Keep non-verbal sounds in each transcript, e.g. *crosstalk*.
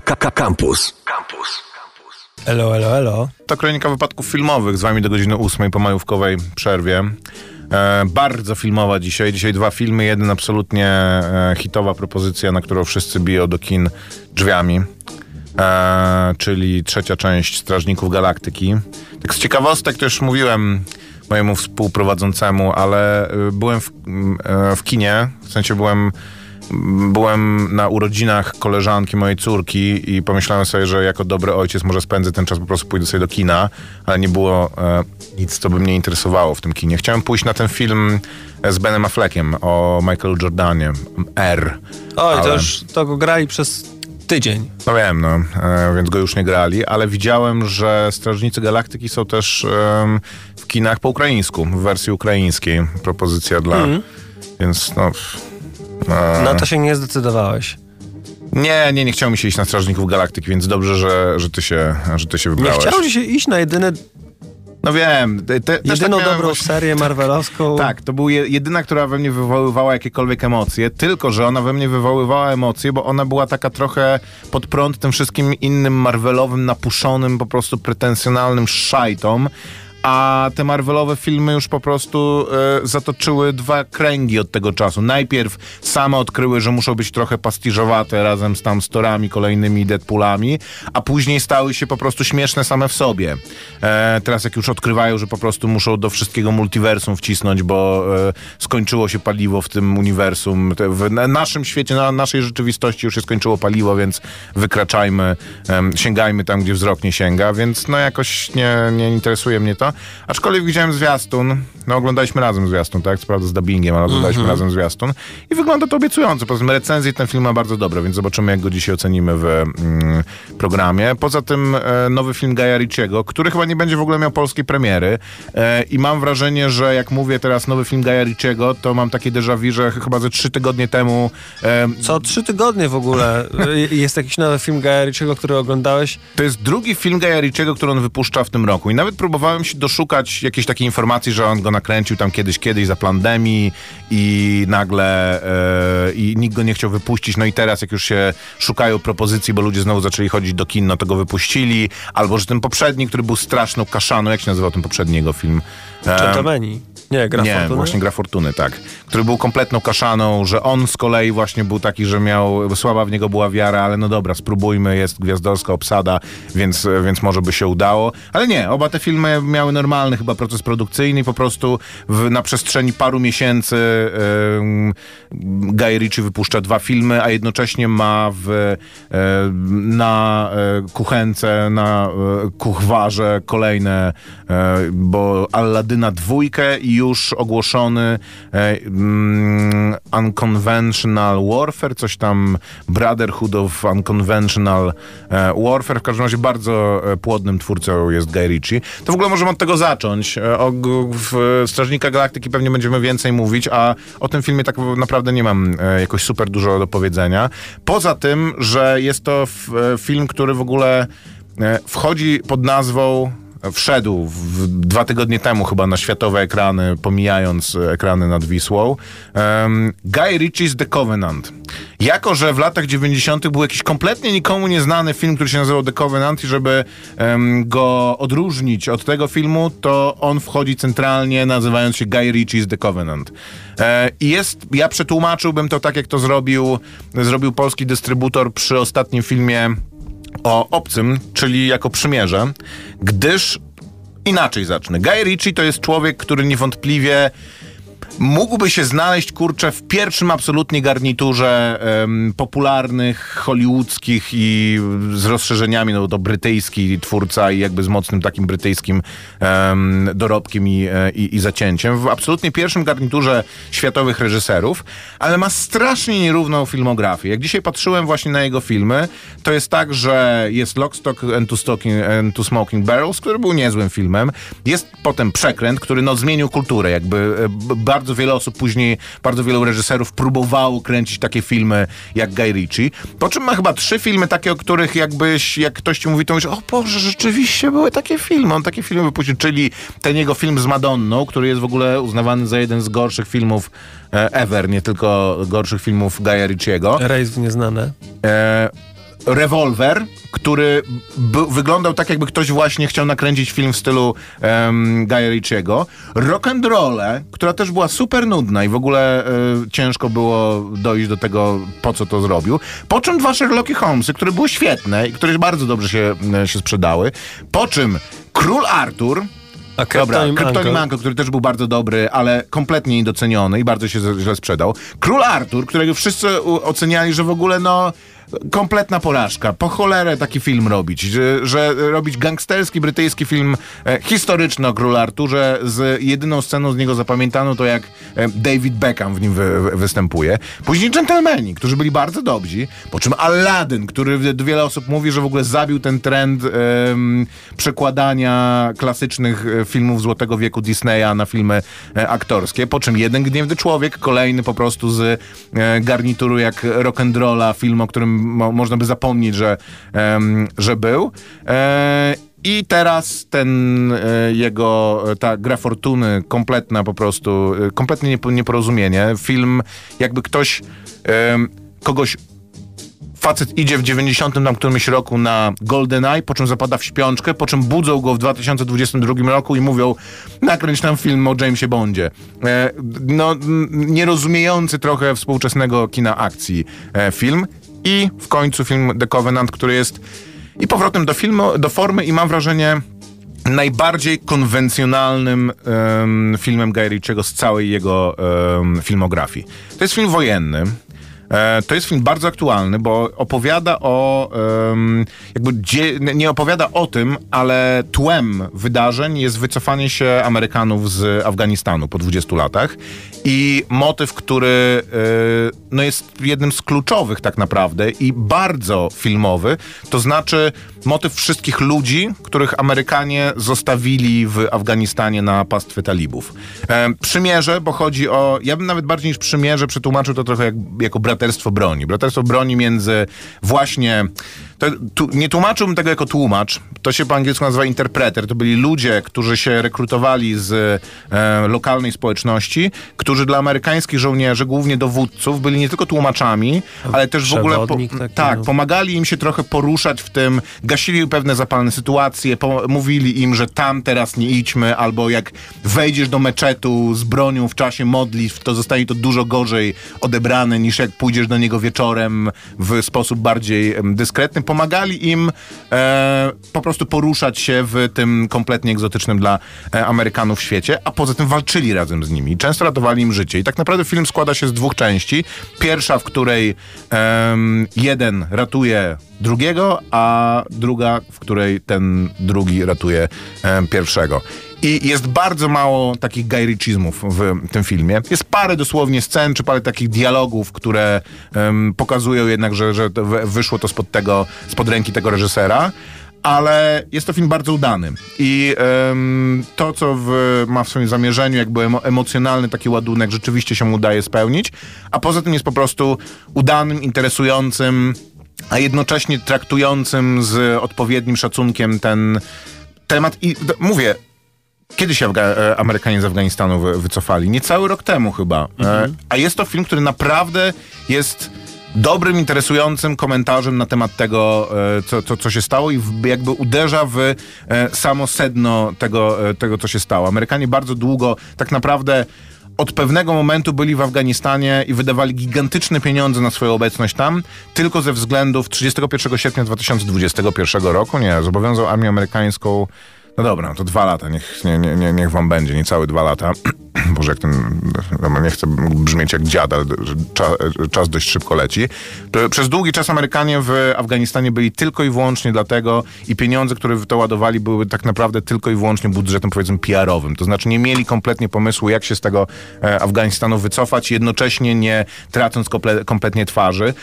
Campus. Campus. Elo, elo, elo. To kronika wypadków filmowych z wami do godziny 8 po majówkowej przerwie. E, bardzo filmowa dzisiaj. Dzisiaj dwa filmy, jeden absolutnie e, hitowa propozycja, na którą wszyscy biją do kin drzwiami. E, czyli trzecia część Strażników Galaktyki. Tak z ciekawostek to już mówiłem mojemu współprowadzącemu, ale y, byłem w, y, w kinie, w sensie byłem byłem na urodzinach koleżanki mojej córki i pomyślałem sobie, że jako dobry ojciec może spędzę ten czas, po prostu pójdę sobie do kina, ale nie było e, nic, co by mnie interesowało w tym kinie. Chciałem pójść na ten film z Benem Affleckiem o Michaelu Jordanie, R. Oj, ale... to już to go grali przez tydzień. No wiem, no, e, więc go już nie grali, ale widziałem, że Strażnicy Galaktyki są też e, w kinach po ukraińsku, w wersji ukraińskiej. Propozycja dla... Mm. Więc no... E... No to się nie zdecydowałeś. Nie, nie, nie chciało mi się iść na Strażników Galaktyki, więc dobrze, że, że, ty, się, że ty się wybrałeś. Nie chciało ci się iść na jedyne no wiem. Te, te, Jedyną tak dobrą serię marvelowską. *laughs* Tak, to była jedyna, która we mnie wywoływała jakiekolwiek emocje, tylko że ona we mnie wywoływała emocje, bo ona była taka trochę pod prąd tym wszystkim innym marvelowym, napuszonym, po prostu pretensjonalnym szajtom, a te Marvelowe filmy już po prostu e, zatoczyły dwa kręgi od tego czasu. Najpierw same odkryły, że muszą być trochę pastiżowate razem z tam storami, kolejnymi Deadpoolami, a później stały się po prostu śmieszne same w sobie. E, teraz jak już odkrywają, że po prostu muszą do wszystkiego multiversum wcisnąć, bo e, skończyło się paliwo w tym uniwersum. W naszym świecie, na naszej rzeczywistości już się skończyło paliwo, więc wykraczajmy, sięgajmy tam, gdzie wzrok nie sięga, więc no jakoś nie, nie interesuje mnie to. Aczkolwiek widziałem zwiastun, no oglądaliśmy razem zwiastun, tak? Co prawda z dubbingiem, ale oglądaliśmy mm -hmm. razem zwiastun i wygląda to obiecująco. Poza tym recenzje ten film ma bardzo dobre, więc zobaczymy, jak go dzisiaj ocenimy w mm, programie. Poza tym e, nowy film Gaja Ricciego, który chyba nie będzie w ogóle miał polskiej premiery e, i mam wrażenie, że jak mówię teraz nowy film Gaja Ricciego, to mam takie déjà vu, że chyba ze trzy tygodnie temu... E, Co, trzy tygodnie w ogóle? *laughs* jest jakiś nowy film Gaja Ricciego, który oglądałeś? To jest drugi film Gaja Ricciego, który on wypuszcza w tym roku i nawet próbowałem się doszukać jakiejś takiej informacji, że on go nakręcił tam kiedyś, kiedyś za pandemii i nagle yy, i nikt go nie chciał wypuścić. No i teraz, jak już się szukają propozycji, bo ludzie znowu zaczęli chodzić do kin, no to go wypuścili. Albo, że ten poprzedni, który był straszną kaszaną, jak się nazywał ten poprzedni jego film? Gentlemani. Nie, gra Nie, Fortuny? właśnie gra Fortuny, tak. Który był kompletną kaszaną, że on z kolei właśnie był taki, że miał, słaba w niego była wiara, ale no dobra, spróbujmy, jest gwiazdorska obsada, więc, więc może by się udało. Ale nie, oba te filmy miały normalny chyba proces produkcyjny i po prostu w, na przestrzeni paru miesięcy yy, Guy Ritchie wypuszcza dwa filmy, a jednocześnie ma w, yy, na yy, kuchence, na yy, kuchwarze kolejne, bo Alladyna dwójkę i już ogłoszony um, Unconventional Warfare, coś tam Brotherhood of Unconventional e, Warfare. W każdym razie bardzo e, płodnym twórcą jest Guy Ritchie. To w ogóle możemy od tego zacząć. O w Strażnika Galaktyki pewnie będziemy więcej mówić, a o tym filmie tak naprawdę nie mam jakoś super dużo do powiedzenia. Poza tym, że jest to film, który w ogóle wchodzi pod nazwą wszedł w, dwa tygodnie temu chyba na światowe ekrany, pomijając ekrany nad Wisłą. Um, Guy Ritchie's The Covenant. Jako, że w latach 90. był jakiś kompletnie nikomu nieznany film, który się nazywał The Covenant i żeby um, go odróżnić od tego filmu, to on wchodzi centralnie nazywając się Guy Ritchie's The Covenant. E, I jest, ja przetłumaczyłbym to tak, jak to zrobił, zrobił polski dystrybutor przy ostatnim filmie o obcym, czyli jako przymierze, gdyż inaczej zacznę. Guy Ritchie to jest człowiek, który niewątpliwie mógłby się znaleźć, kurczę, w pierwszym absolutnie garniturze um, popularnych, hollywoodzkich i z rozszerzeniami, no to brytyjski twórca i jakby z mocnym takim brytyjskim um, dorobkiem i, e, i, i, zacięciem. W absolutnie pierwszym garniturze światowych reżyserów, ale ma strasznie nierówną filmografię. Jak dzisiaj patrzyłem właśnie na jego filmy, to jest tak, że jest Lockstock and Two, Stalking, and Two Smoking Barrels, który był niezłym filmem. Jest potem Przekręt, który no zmienił kulturę, jakby e, bardzo wiele osób później, bardzo wielu reżyserów próbowało kręcić takie filmy jak Guy Ritchie. Po czym ma chyba trzy filmy takie, o których jakbyś, jak ktoś ci mówi, to mówisz, o Boże, rzeczywiście były takie filmy. On takie filmy wypuścił, czyli ten jego film z Madonną, który jest w ogóle uznawany za jeden z gorszych filmów e, ever, nie tylko gorszych filmów Guya Ritchiego. Rejs w nieznane. E, rewolwer, który wyglądał tak, jakby ktoś właśnie chciał nakręcić film w stylu um, Guya Ritchiego. Rock and Rolle, która też była super nudna i w ogóle e, ciężko było dojść do tego, po co to zrobił. Po czym dwa Sherlocki Holmesy, które były świetne i które bardzo dobrze się, e, się sprzedały. Po czym Król Artur, A Dobra, Kryptonim? Manko, który też był bardzo dobry, ale kompletnie niedoceniony i bardzo się źle sprzedał. Król Artur, którego wszyscy oceniali, że w ogóle no kompletna porażka. Po cholerę taki film robić, że, że robić gangsterski brytyjski film e, historyczny o Królu Arturze z jedyną sceną z niego zapamiętaną to jak e, David Beckham w nim wy, wy, występuje. Później Gentlemani, którzy byli bardzo dobrzy, po czym Aladdin, który wiele osób mówi, że w ogóle zabił ten trend em, przekładania klasycznych e, filmów Złotego Wieku Disneya na filmy e, aktorskie, po czym Jeden Gniewny Człowiek, kolejny po prostu z e, garnituru jak rock'n'rolla, film, o którym mo, można by zapomnieć, że, że był. E, i teraz ten e, jego, e, ta gra fortuny, kompletna po prostu, e, kompletnie niepo- nieporozumienie. Film, jakby ktoś kogoś facet idzie w 90 tam którymś roku na GoldenEye, po czym zapada w śpiączkę, po czym budzą go w 2022 roku i mówią nakręć nam film o Jamesie Bondzie. No, nierozumiejący trochę współczesnego kina akcji film i w końcu film The Covenant, który jest i powrotem do filmu, do formy i mam wrażenie najbardziej konwencjonalnym em, filmem Guy Ritchiego z całej jego em, filmografii. To jest film wojenny. E, To jest film bardzo aktualny, bo opowiada o. jakby dzie- nie opowiada o tym, ale tłem wydarzeń jest wycofanie się Amerykanów z Afganistanu po 20 latach. I motyw, który e, no jest jednym z kluczowych tak naprawdę i bardzo filmowy, to znaczy motyw wszystkich ludzi, których Amerykanie zostawili w Afganistanie na pastwę talibów. E, przymierze, bo chodzi o. Ja bym nawet bardziej niż przymierze przetłumaczył to trochę jak, jako braterstwo broni. Braterstwo broni między właśnie. To, tu, nie tłumaczyłbym tego jako tłumacz. To się po angielsku nazywa interpreter. To byli ludzie, którzy się rekrutowali z e, lokalnej społeczności, którzy dla amerykańskich żołnierzy, głównie dowódców, byli nie tylko tłumaczami, ale też w ogóle. Taki, tak, no. pomagali im się trochę poruszać w tym, gasili pewne zapalne sytuacje, po, mówili im, że tam teraz nie idźmy, albo jak wejdziesz do meczetu z bronią w czasie modlitw, to zostanie to dużo gorzej odebrane niż jak pójdziesz do niego wieczorem w sposób bardziej dyskretny. Pomagali im e, po prostu poruszać się w tym kompletnie egzotycznym dla e, Amerykanów świecie, a poza tym walczyli razem z nimi. Często ratowali im życie. I tak naprawdę film składa się z dwóch części. Pierwsza, w której em, jeden ratuje drugiego, a druga, w której ten drugi ratuje em, pierwszego. I jest bardzo mało takich gajrycizmów w tym filmie. Jest parę dosłownie scen, czy parę takich dialogów, które em, pokazują jednak, że, że wyszło to spod tego, spod ręki tego reżysera. Ale jest to film bardzo udany. I to, co w, ma w swoim zamierzeniu, jakby emo, emocjonalny taki ładunek, rzeczywiście się udaje spełnić. A poza tym jest po prostu udanym, interesującym, a jednocześnie traktującym z odpowiednim szacunkiem ten temat. I mówię, kiedy się Afga- e, Amerykanie z Afganistanu wy- wycofali? Niecały rok temu chyba. E, a jest to film, który naprawdę jest dobrym, interesującym komentarzem na temat tego, e, co, co, co się stało i jakby uderza w samo sedno tego, tego, co się stało. Amerykanie bardzo długo tak naprawdę od pewnego momentu byli w Afganistanie i wydawali gigantyczne pieniądze na swoją obecność tam, tylko ze względów 31 sierpnia 2021 roku, nie, zobowiązał armię amerykańską no dobra, to dwa lata, niech, nie, nie, nie, niech wam będzie, niecałe dwa lata. *clears throat* Boże, jak ten, no, nie chcę brzmieć jak dziad, ale że cza, czas dość szybko leci. To przez długi czas Amerykanie w Afganistanie byli tylko i wyłącznie dlatego i pieniądze, które to ładowali, były tak naprawdę tylko i wyłącznie budżetem, powiedzmy, PR-owym. To znaczy nie mieli kompletnie pomysłu, jak się z tego e, Afganistanu wycofać, jednocześnie nie tracąc komple, kompletnie twarzy.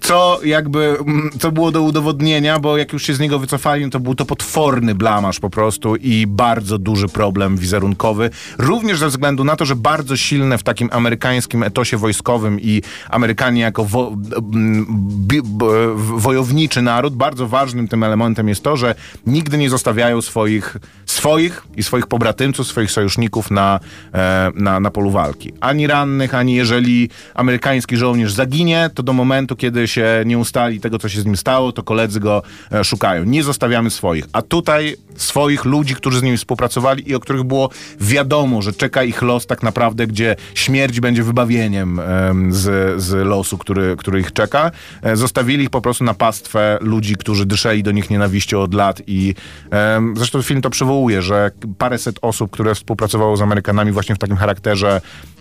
Co jakby, mm, co było do udowodnienia, bo jak już się z niego wycofali, no to był to potworny blamaż po prostu i bardzo duży problem wizerunkowy. Również ze względu na to, że bardzo silne w takim amerykańskim etosie wojskowym i Amerykanie jako wo, m, bi, wojowniczy naród, bardzo ważnym tym elementem jest to, że nigdy nie zostawiają swoich, swoich i swoich pobratymców, swoich sojuszników na, e, na, na polu walki. Ani rannych, ani jeżeli amerykański żołnierz zaginie, to do momentu, kiedy się, nie ustali tego, co się z nim stało, to koledzy go e, szukają. Nie zostawiamy swoich. A tutaj swoich ludzi, którzy z nimi współpracowali i o których było wiadomo, że czeka ich los tak naprawdę, gdzie śmierć będzie wybawieniem em, z, z losu, który, który ich czeka. E, Zostawili ich po prostu na pastwę ludzi, którzy dyszeli do nich nienawiścią od lat i zresztą film to przywołuje, że paręset osób, które współpracowało z Amerykanami właśnie w takim charakterze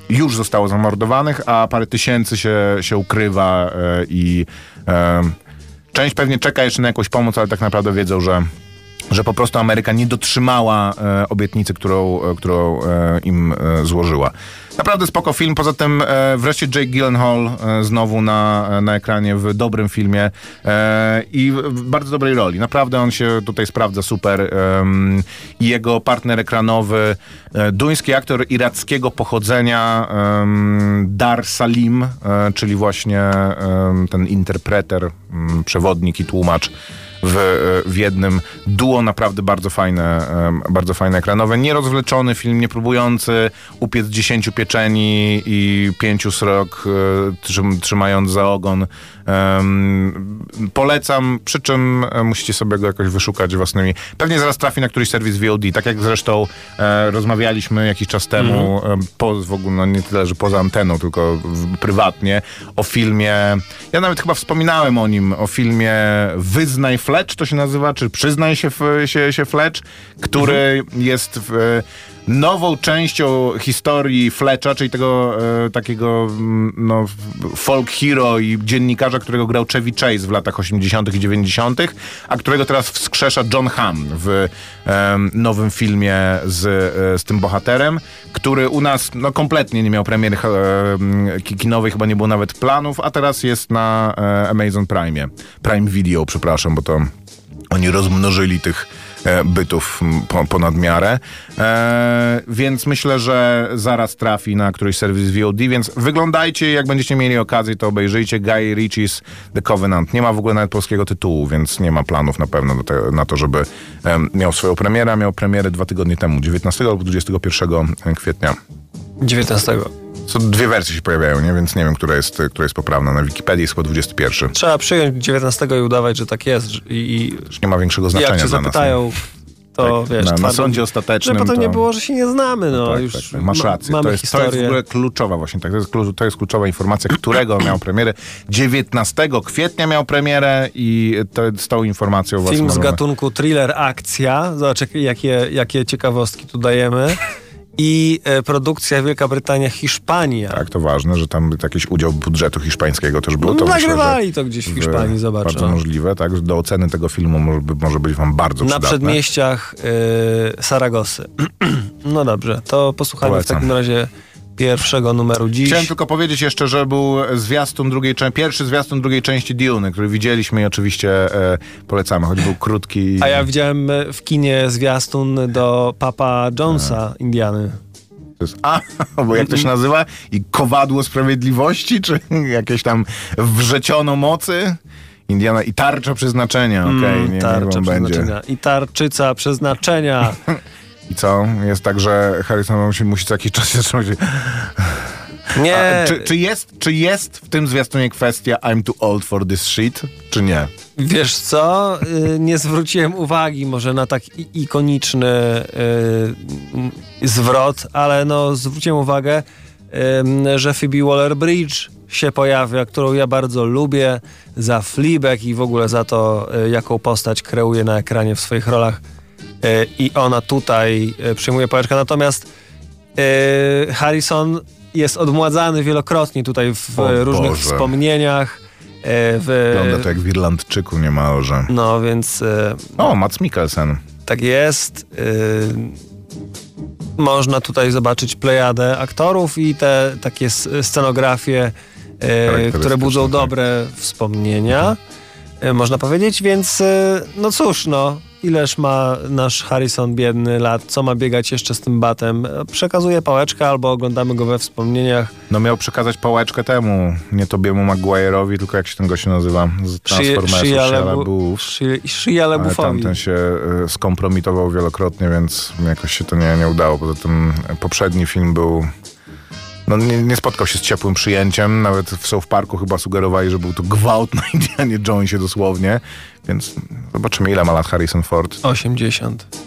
już zostało zamordowanych, a parę tysięcy się, się ukrywa e, i em, część pewnie czeka jeszcze na jakąś pomoc, ale tak naprawdę wiedzą, że że po prostu Ameryka nie dotrzymała e, obietnicy, którą, e, którą e, im e, złożyła. Naprawdę spoko film. Poza tym e, wreszcie Jake Gyllenhaal e, znowu na, na ekranie w dobrym filmie e, i w, bardzo dobrej roli. Naprawdę on się tutaj sprawdza super. I jego partner ekranowy, e, duński aktor irackiego pochodzenia Dar Salim, e, czyli właśnie ten interpreter, mm, przewodnik i tłumacz w, w jednym duo naprawdę bardzo fajne, bardzo fajne ekranowe. Nierozwleczony film, nie próbujący upiec dziesięciu pieczeni i pięciu srok, e, trzym, trzymając za ogon. Em, polecam, przy czym e, musicie sobie go jakoś wyszukać własnymi. Pewnie zaraz trafi na któryś serwis VOD, tak jak zresztą e, rozmawialiśmy jakiś czas temu, e, po, w ogóle no nie tyle, że poza anteną, tylko w, prywatnie, o filmie, ja nawet chyba wspominałem o nim, o filmie Wyznaj Fletch, to się nazywa, czy Przyznaj się, się, się Fletch, który jest w, nową częścią historii Fletcha, czyli tego e, takiego mm, no, folk hero i dziennikarza, którego grał Chevy Chase w latach 80. i 90., a którego teraz wskrzesza John Hamm w em, nowym filmie z, e, z tym bohaterem, który u nas no, kompletnie nie miał premiery e, ki- kinowej, chyba nie było nawet planów, a teraz jest na e, Amazon Prime. Prime Video, przepraszam, bo to oni rozmnożyli tych e, bytów m, po, ponad miarę. E, więc myślę, że zaraz trafi na któryś serwis VOD, więc wyglądajcie, jak będziecie mieli okazję, to obejrzyjcie. Guy Ritchie's The Covenant. Nie ma w ogóle nawet polskiego tytułu, więc nie ma planów na pewno na to, żeby miał swoją premierę. Miał premierę dwa tygodnie temu, 19 lub 21 kwietnia. 19. Co dwie wersje się pojawiają, nie? więc nie wiem, która jest, która jest poprawna. Na Wikipedii jest chyba 21. Trzeba przyjąć 19 i udawać, że tak jest. I, Już nie ma większego i znaczenia jak cię dla nas. zapytają, to Tak, wiesz... na, na sądzie ostatecznym potem to... nie było, że się nie znamy, no Tak, już tak, tak. Masz ma- rację. mamy To jest, to historię. jest w ogóle kluczowa właśnie, tak. To jest, to jest kluczowa informacja, *clears throat* którego miał premierę. 19 kwietnia miał premierę i to, z tą informacją właśnie Film z możemy- gatunku thriller, akcja. Zobacz, jakie, jakie ciekawostki tu dajemy. I e, produkcja Wielka Brytania, Hiszpania. Tak, to ważne, że tam jakiś udział budżetu hiszpańskiego też był. No, to myślę, nagrywali że to gdzieś w Hiszpanii, zobacz. Bardzo możliwe, tak. Do oceny tego filmu może, może być wam bardzo Na przydatne. przedmieściach e, Saragosy. *clears throat* no dobrze, to posłuchajmy Polecam. w takim razie pierwszego numeru dziś. Chciałem tylko powiedzieć jeszcze, że był zwiastun drugiej części, pierwszy zwiastun drugiej części Dune, który widzieliśmy i oczywiście e, polecamy, choć był krótki. i- A ja widziałem e, w kinie zwiastun do Papa Jonesa, Indiany. To jest, a, *laughs* bo jak to się nazywa? I kowadło sprawiedliwości, czy *laughs* jakieś tam wrzeciono mocy? Indiana i tarcza przeznaczenia, okej, nie, Mm, tarcza wam będzie. przeznaczenia. I tarczyca przeznaczenia. *laughs* I co? Jest tak, że Harrison musi, musi co jakiś czas się zatrzymać. Nie, A, czy, czy, jest, czy jest w tym zwiastunie kwestia I'm too old for this shit, czy nie? wiesz co? Y, Nie zwróciłem uwagi może na tak ikoniczny y, zwrot, ale no zwróciłem uwagę, y, że Phoebe Waller-Bridge się pojawia, którą ja bardzo lubię za Fleabag i w ogóle za to, y, jaką postać kreuje na ekranie w swoich rolach. Y, I ona tutaj y, przyjmuje pałeczkę. Natomiast y, Harrison jest odmładzany wielokrotnie tutaj w O różnych Boże. wspomnieniach. W, Wygląda to jak w Irlandczyku niemalże. no więc O, Mats Mikkelsen. tak jest. Można tutaj zobaczyć plejadę aktorów i te takie scenografie, które budzą tak. dobre wspomnienia, y, można powiedzieć, więc no cóż, no. Ileż ma nasz Harrison biedny lat, co ma biegać jeszcze z tym batem? Przekazuje pałeczkę albo oglądamy go we wspomnieniach. No miał przekazać pałeczkę temu, nie Tobiemu Maguire'owi, tylko jak się ten gość nazywa z Transformersów, Shia LaBeouf. Shia- LaBeoufowi. tamten się e, skompromitował wielokrotnie, więc jakoś się to nie, nie udało. Poza tym poprzedni film był no, nie, nie spotkał się z ciepłym przyjęciem. Nawet w South Parku chyba sugerowali, że był to gwałt na Indianie Jonesie dosłownie. Więc zobaczymy, ile ma lat Harrison Ford. 80.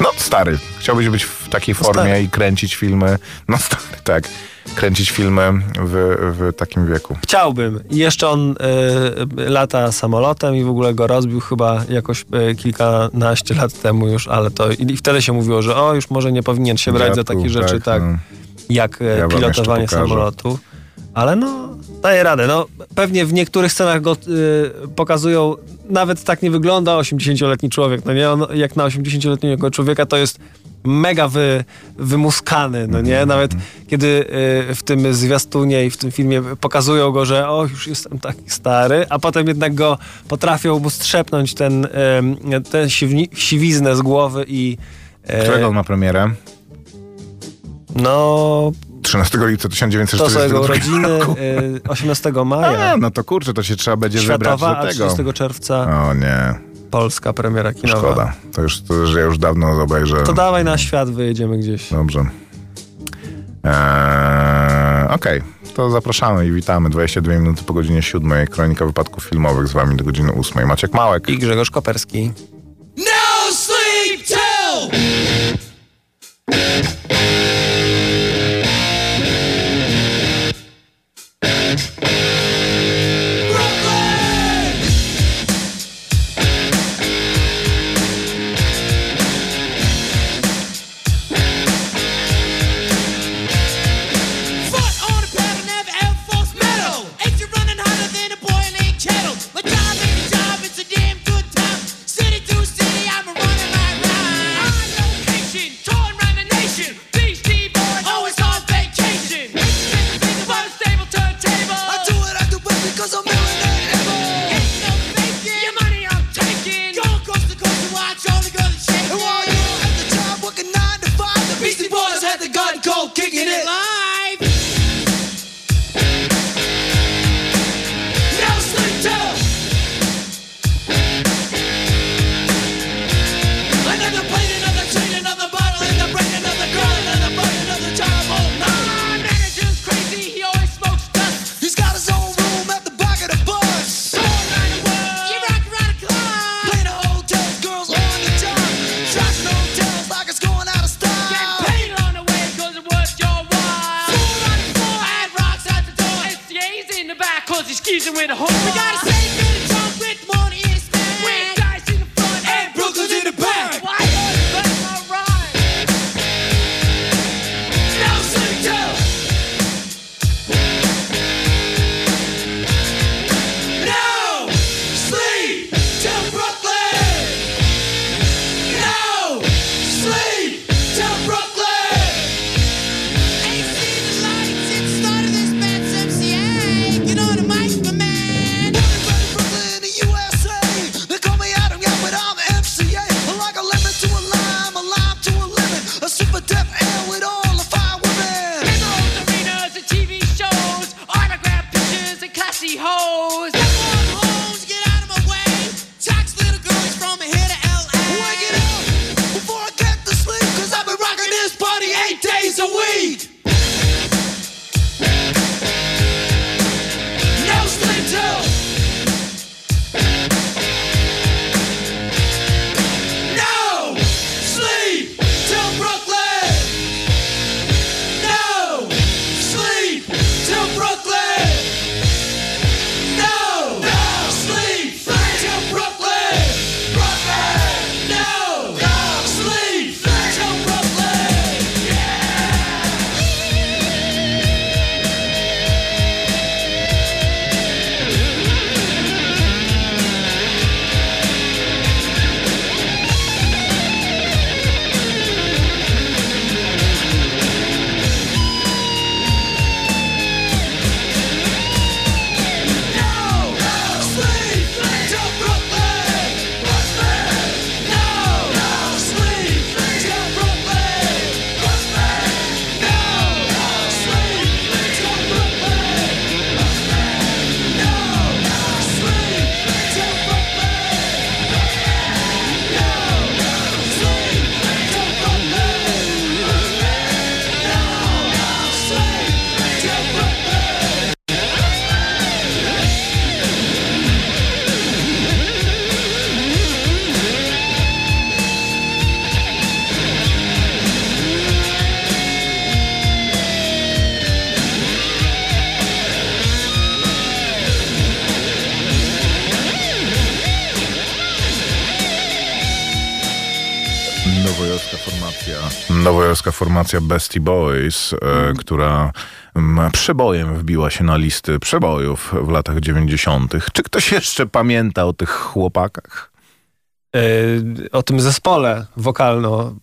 No, stary. Chciałbyś być w takiej formie stary. i kręcić filmy. No, stary, tak. Kręcić filmy w, w takim wieku. Chciałbym. I jeszcze on y, lata samolotem i w ogóle go rozbił chyba jakoś y, kilkanaście lat temu już, ale to i, wtedy się mówiło, że o, już może nie powinien się brać za Dziadku, takie rzeczy, tak, no. Jak e, Ja pilotowanie samolotu. Ale no, daje radę. No, pewnie w niektórych scenach go y, pokazują, nawet tak nie wygląda 80-letni człowiek, no nie? On, jak na 80-letniego człowieka to jest mega wy, wymuskany, no nie? Nawet kiedy y, w tym zwiastunie i w tym filmie pokazują go, że o, już jestem taki stary, a potem jednak go potrafią mu strzepnąć ten, y, siwni- siwiznę z głowy i Którego on ma premierę? No, 13 lipca to są 1942 jego urodziny roku. *laughs* y, 18 maja. A, no to kurczę, to się trzeba będzie Światowa, wybrać do tego. 30 czerwca O nie, polska premiera kinowa. szkoda. To już, to już ja już dawno obejrzę. To dawaj na świat, wyjedziemy gdzieś. Dobrze. Eee, Okej, to zapraszamy i witamy. 22 minuty po godzinie 7. Kronika wypadków filmowych z wami do godziny 8. Maciek Małek. I Grzegorz Koperski. No sleep till formacja Bestie Boys, e, która mm, przebojem wbiła się na listy przebojów w latach 90. Czy ktoś jeszcze pamięta o tych chłopakach? E, o tym zespole wokalno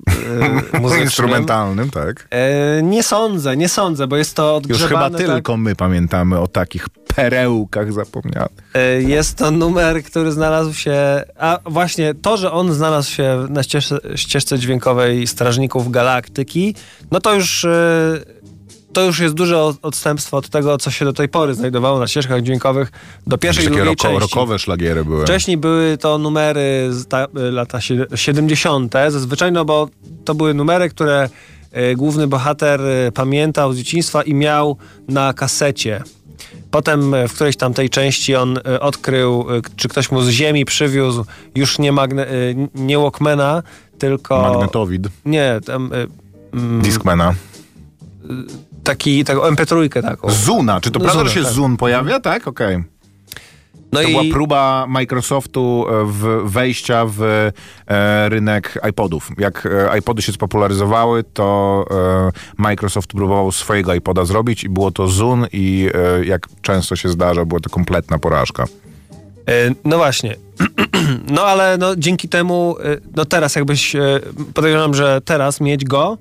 e. *laughs* Instrumentalnym, tak? E, nie sądzę, nie sądzę, bo jest to Już odgrzebane chyba tak, tylko my pamiętamy o takich perełkach zapomnianych. Jest to numer, który znalazł się. A właśnie to, że on znalazł się na ścieżce, ścieżce dźwiękowej Strażników Galaktyki, no to już. To już jest duże od- odstępstwo od tego, co się do tej pory znajdowało na ścieżkach dźwiękowych do pierwszej takie drugiej roko, części. rokowe szlagiery były. Wcześniej były to numery z ta, lata sie- 70. zazwyczaj, no bo to były numery, które y, główny bohater y, pamiętał z dzieciństwa i miał na kasecie. Potem y, w którejś tam tej części on odkrył, czy ktoś mu z ziemi przywiózł już nie, magne, nie Walkmana, tylko... Magnetowid, Nie, tam mm, Discmana. Taki, taką MP3 taką. Zuna, czy to prawda, Zuna, że się tak. Zun pojawia? Tak, okej. No To i była próba Microsoftu e, w wejścia w e, rynek iPodów. Jak e, iPody się spopularyzowały, to e, Microsoft próbował swojego iPoda zrobić i było to Zun i e, jak często się zdarza, była to kompletna porażka. E, No właśnie. *clears throat* No ale no, dzięki temu, no teraz jakbyś, podejrzewam, że teraz mieć go,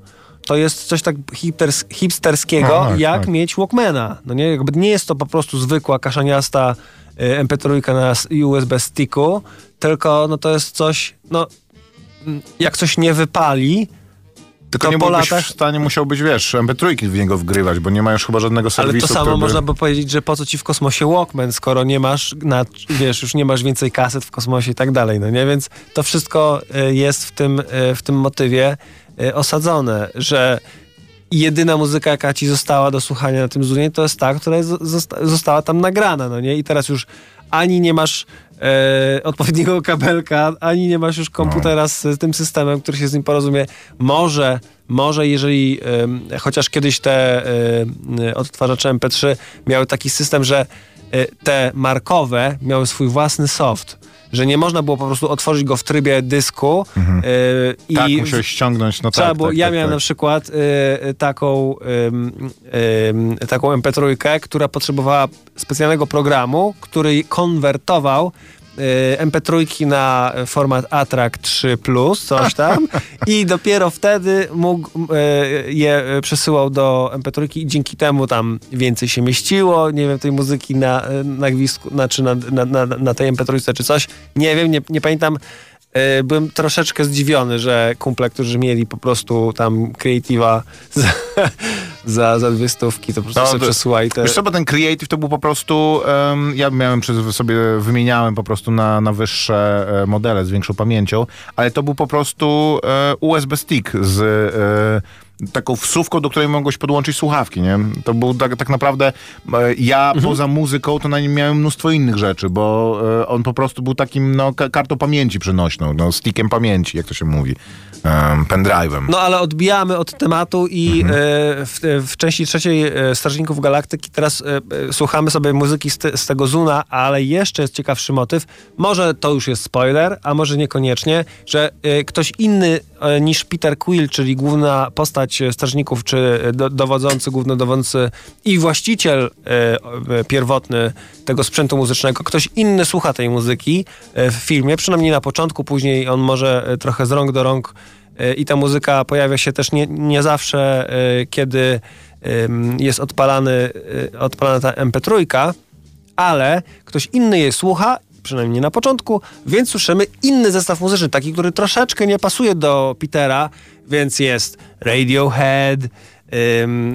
to jest coś tak hipsters, hipsterskiego, No, tak, jak tak. mieć Walkmana. No nie, jakby nie jest to po prostu zwykła kaszaniasta e, MP3 na USB sticku, tylko no to jest coś, no mm, jak coś nie wypali, Tylko To nie po latach- w stanie musiał być, wiesz, MP3 w niego wgrywać, bo nie ma już chyba żadnego ale serwisu, to samo by- można by powiedzieć, że po co ci w kosmosie Walkman, skoro nie masz, na, wiesz, już nie masz więcej kaset w kosmosie i tak dalej, no nie? Więc to wszystko e, jest w tym, e, w tym motywie osadzone, że jedyna muzyka, jaka ci została do słuchania na tym Zunie, to jest ta, która została tam nagrana, no nie? I teraz już ani nie masz e, odpowiedniego kabelka, ani nie masz już komputera z tym systemem, który się z nim porozumie. Może, może jeżeli em, chociaż kiedyś te e, odtwarzacze MP3 miały taki system, że e, te markowe miały swój własny soft, że nie można było po prostu otworzyć go w trybie dysku e, i Tak, musiałeś ściągnąć, no Trzeba tak, było, tak, ja tak, miałem tak. na przykład y, y, taką, ym, taką MP3, która potrzebowała specjalnego programu, który konwertował y, MP3 na format ATRAC 3, coś tam, i dopiero wtedy mógł y, je y, przesyłał do MP3 i dzięki temu tam więcej się mieściło, nie wiem, tej muzyki na, na gwizdku, znaczy na, na, na, na tej MP3 czy coś. Nie wiem, nie, nie pamiętam. E, Byłem troszeczkę zdziwiony, że kumple, którzy mieli po prostu tam creative'a za, *laughs* za, za dwie stówki, to po prostu No, sobie przesyłali te... Wiesz co, bo ten creative to był po prostu, em, ja miałem przez sobie, wymieniałem po prostu na, na wyższe e, modele z większą pamięcią, ale to był po prostu e, USB stick z e, taką wsówką, do której mogłeś podłączyć słuchawki, nie? To był tak, tak naprawdę, e, ja Mhm. poza muzyką to na nim miałem mnóstwo innych rzeczy, bo e, on po prostu był takim, no, ka- kartą pamięci przenośną, no, stickiem pamięci, jak to się mówi, um, pendrive'em. No ale odbijamy od tematu i Mhm. e, w, w części trzeciej Strażników Galaktyki teraz słuchamy sobie muzyki z, te, z tego Zuna, ale jeszcze jest ciekawszy motyw. Może to już jest spoiler, a może niekoniecznie, że ktoś inny niż Peter Quill, czyli główna postać e, Strażników, czy e, do, dowodzący, głównodowodzący i właściciel e, pierwotny tego sprzętu muzycznego, ktoś inny słucha tej muzyki w filmie, przynajmniej na początku, później on może trochę z rąk do rąk i ta muzyka pojawia się też nie, nie zawsze, kiedy jest odpalany, odpalana ta MP3, ale ktoś inny jej słucha, przynajmniej na początku, więc słyszymy inny zestaw muzyczny, taki, który troszeczkę nie pasuje do Petera, więc jest Radiohead,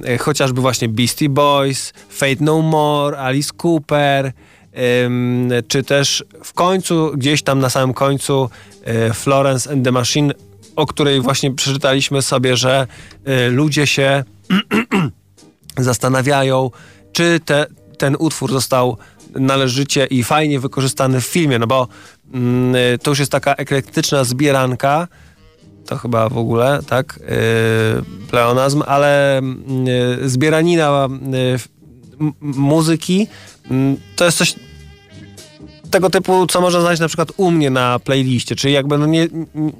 e, chociażby właśnie Beastie Boys, Fate No More, Alice Cooper, em, czy też w końcu, gdzieś tam na samym końcu e, Florence and the Machine, o której właśnie przeczytaliśmy sobie, że e, ludzie się *clears throat* zastanawiają, czy te, ten utwór został należycie i fajnie wykorzystany w filmie, no bo mm, y, to już jest taka eklektyczna zbieranka, to chyba w ogóle, tak, yy, pleonazm, ale yy, zbieranina yy, f- m- muzyki mm, to jest coś tego typu, co można znaleźć na przykład u mnie na playliście, czyli jakby no nie,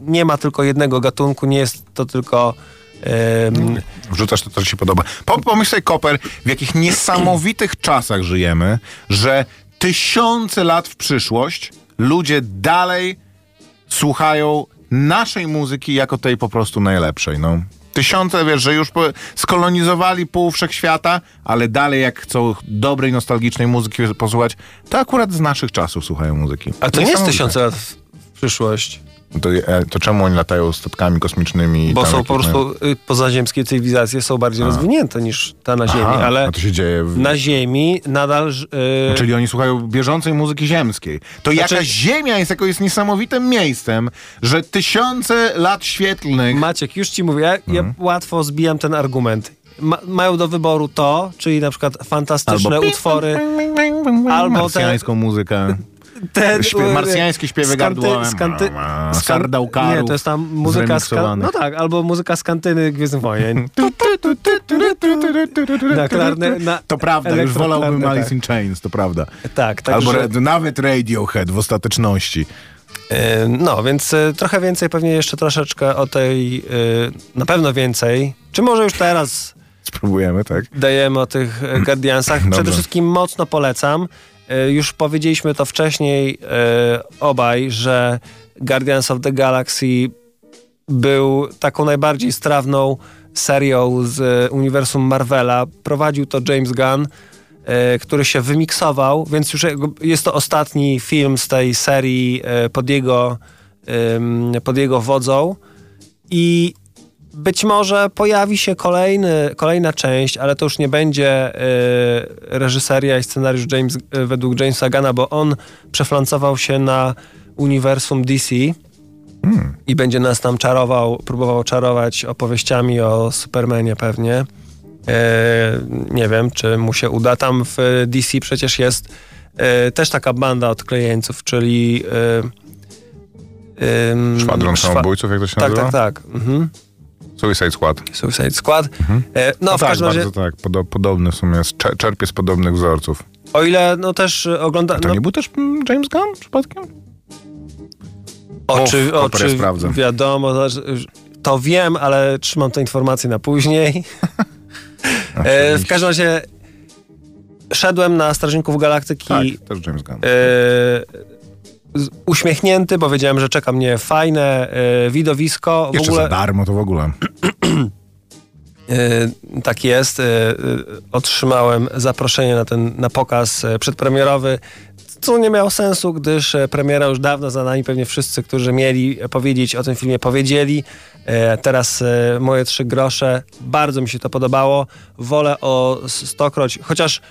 nie ma tylko jednego gatunku, nie jest to tylko... em, Wrzucasz to, co ci się podoba. Po, pomyśl sobie, Koper, w jakich niesamowitych czasach żyjemy, że tysiące lat w przyszłość ludzie dalej słuchają naszej muzyki jako tej po prostu najlepszej, no. Tysiące, wiesz, że już skolonizowali pół wszechświata, ale dalej jak chcą dobrej, nostalgicznej muzyki posłuchać, to akurat z naszych czasów słuchają muzyki. A to nie jest tysiące lat w przyszłość, To, e, to czemu oni latają statkami kosmicznymi? bo są po prostu y, pozaziemskie cywilizacje są bardziej rozwinięte niż ta na Ziemi, Aha, ale A to się dzieje w... na Ziemi nadal... ż- y, Czyli oni słuchają bieżącej muzyki ziemskiej. To Znaczy- jaka Ziemia jest jakoś niesamowitym miejscem, że tysiące lat świetlnych... Maciek, już ci mówię, ja, ja Mhm. łatwo zbijam ten argument. Ma, mają do wyboru to, czyli na przykład fantastyczne utwory, albo te- marsjańską muzykę. Te Śpie- y, marsjańskie śpiewy gardłowe. Skanty, A, skan, Sardaukarów nie, to jest tam muzyka z. No tak, albo muzyka z kantyny Gwiezdnych Wojen. Na klarne, na To prawda, już wolałbym Alice tak. in Chains, to prawda. Tak, także, Albo ra- nawet Radiohead w ostateczności. y, no, więc y, trochę więcej, pewnie jeszcze troszeczkę o tej, y, na pewno więcej, czy może już teraz Spróbujemy, tak? dajemy o tych e, Guardiansach. Przede wszystkim mocno polecam. E, Już powiedzieliśmy to wcześniej e, obaj, że Guardians of the Galaxy był taką najbardziej strawną serią z e, uniwersum Marvela. Prowadził to James Gunn, który się wymiksował, więc już jest to ostatni film z tej serii pod jego, pod jego wodzą. I być może pojawi się kolejny, kolejna część, ale to już nie będzie y, reżyseria i scenariusz James, y, według Jamesa Gana, bo on przeflancował się na uniwersum DC i będzie nas tam czarował, próbował czarować opowieściami o Supermanie pewnie. E, nie wiem, czy mu się uda. Tam w DC przecież jest też taka banda odklejeńców, czyli... Ym, Szwadron szwa- samobójców, jak to się Tak, nazywa? tak, tak. Mhm. Suicide Squad. Suicide Squad. E, no, No w tak, każdym razie, bardzo tak. Podo- podobny w sumie, jest. Czerpie z podobnych wzorców. o ile no też e, ogląda... To No, nie był też mm, James Gunn przypadkiem? oczy, ja oczy sprawdzę. wiadomo, to wiem, ale trzymam te informacje na później. *laughs* E, w każdym razie szedłem na Strażników Galaktyki Tak, też James Gunn. e, uśmiechnięty, bo wiedziałem, że czeka mnie fajne e, widowisko. W Jeszcze ogóle za darmo to w ogóle. E, tak jest. E, Otrzymałem zaproszenie na ten na pokaz przedpremierowy, co nie miało sensu, gdyż premiera już dawno za nami. Pewnie wszyscy, którzy mieli powiedzieć o tym filmie, powiedzieli. E, Teraz moje trzy grosze. Bardzo mi się to podobało. Wolę o stokroć, chociaż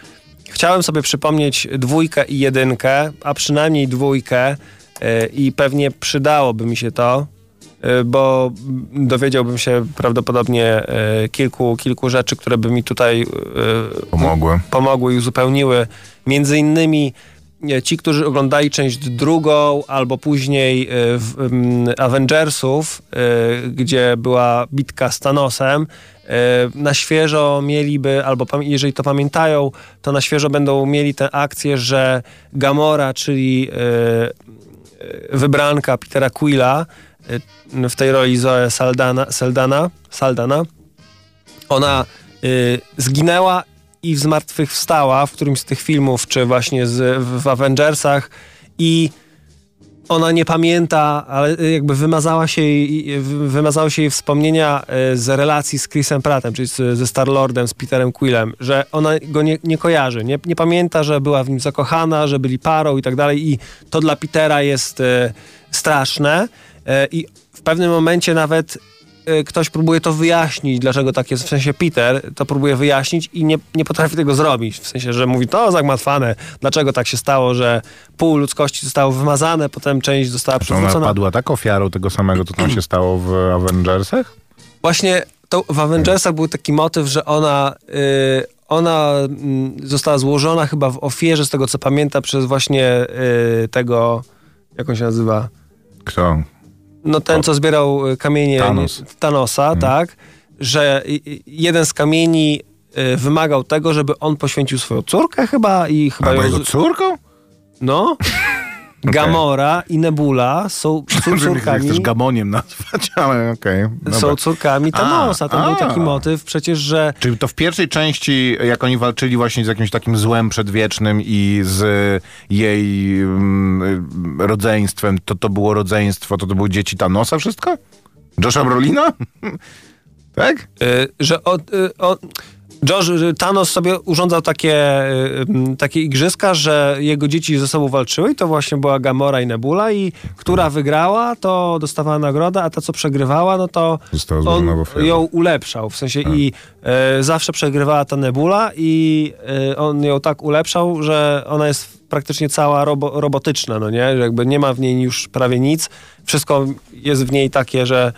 chciałem sobie przypomnieć dwójkę i jedynkę, a przynajmniej dwójkę e, i pewnie przydałoby mi się to, y, bo dowiedziałbym się prawdopodobnie y, kilku, kilku rzeczy, które by mi tutaj Pomogły. pomogły i uzupełniły. Między innymi e, ci, którzy oglądali część drugą albo później e, w, em, Avengersów, e, gdzie była bitka z Thanosem, e, na świeżo mieliby, albo jeżeli to pamiętają, to na świeżo będą mieli tę akcję, że Gamora, czyli e, e, wybranka Petera Quilla, e, w tej roli Zoe Saldana, Saldana, Saldana ona zginęła i zmartwychwstała w którymś z tych filmów, czy właśnie z, w, w Avengersach i ona nie pamięta, ale y, jakby wymazała się jej, y, wy- wymazały się jej wspomnienia y, z relacji z Chrisem Prattem, czyli z, ze Star-Lordem, z Peterem Quillem, że ona go nie, nie kojarzy, nie, nie pamięta, że była w nim zakochana, że byli parą i tak dalej i to dla Petera jest straszne i w pewnym momencie nawet ktoś próbuje to wyjaśnić, dlaczego tak jest, w sensie Peter to próbuje wyjaśnić i nie, nie potrafi tego zrobić, w sensie, że mówi to zagmatwane, dlaczego tak się stało, że pół ludzkości zostało wymazane, potem część została Czy ona przywrócona. padła tak ofiarą tego samego, co tam się stało w Avengersach? Właśnie to w Avengersach był taki motyw, że ona, y, ona mm, została złożona chyba w ofierze, z tego co pamięta, przez właśnie y, tego, jak on się nazywa? Kto? No ten, co zbierał y, kamienie Thanos. Thanosa, tak, że jeden z kamieni y, wymagał tego, żeby on poświęcił swoją córkę chyba i chyba Albo ją... jego córką? No, *laughs* Gamora i Nebula są, *laughs* są córkami... Chcesz gamoniem nazwać, *laughs* ale okej. dobra. Są córkami Thanosa. To był a. taki motyw przecież, że Czyli to w pierwszej części, jak oni walczyli właśnie z jakimś takim złem przedwiecznym i z jej mm, rodzeństwem, to to było rodzeństwo, to to były dzieci Thanosa wszystko? Josha Brolina? *laughs* tak? Y, że od, y, od, Josh, y, Thanos sobie urządzał takie, y, mm, takie igrzyska, że jego dzieci ze sobą walczyły i to właśnie była Gamora i Nebula i która wygrała, to dostawała nagrodę, a ta, co przegrywała, no to on ją ulepszał. W sensie i y, zawsze przegrywała ta Nebula i y, on ją tak ulepszał, że ona jest praktycznie cała robo, robotyczna, no nie? Że jakby nie ma w niej już prawie nic. Wszystko jest w niej takie, że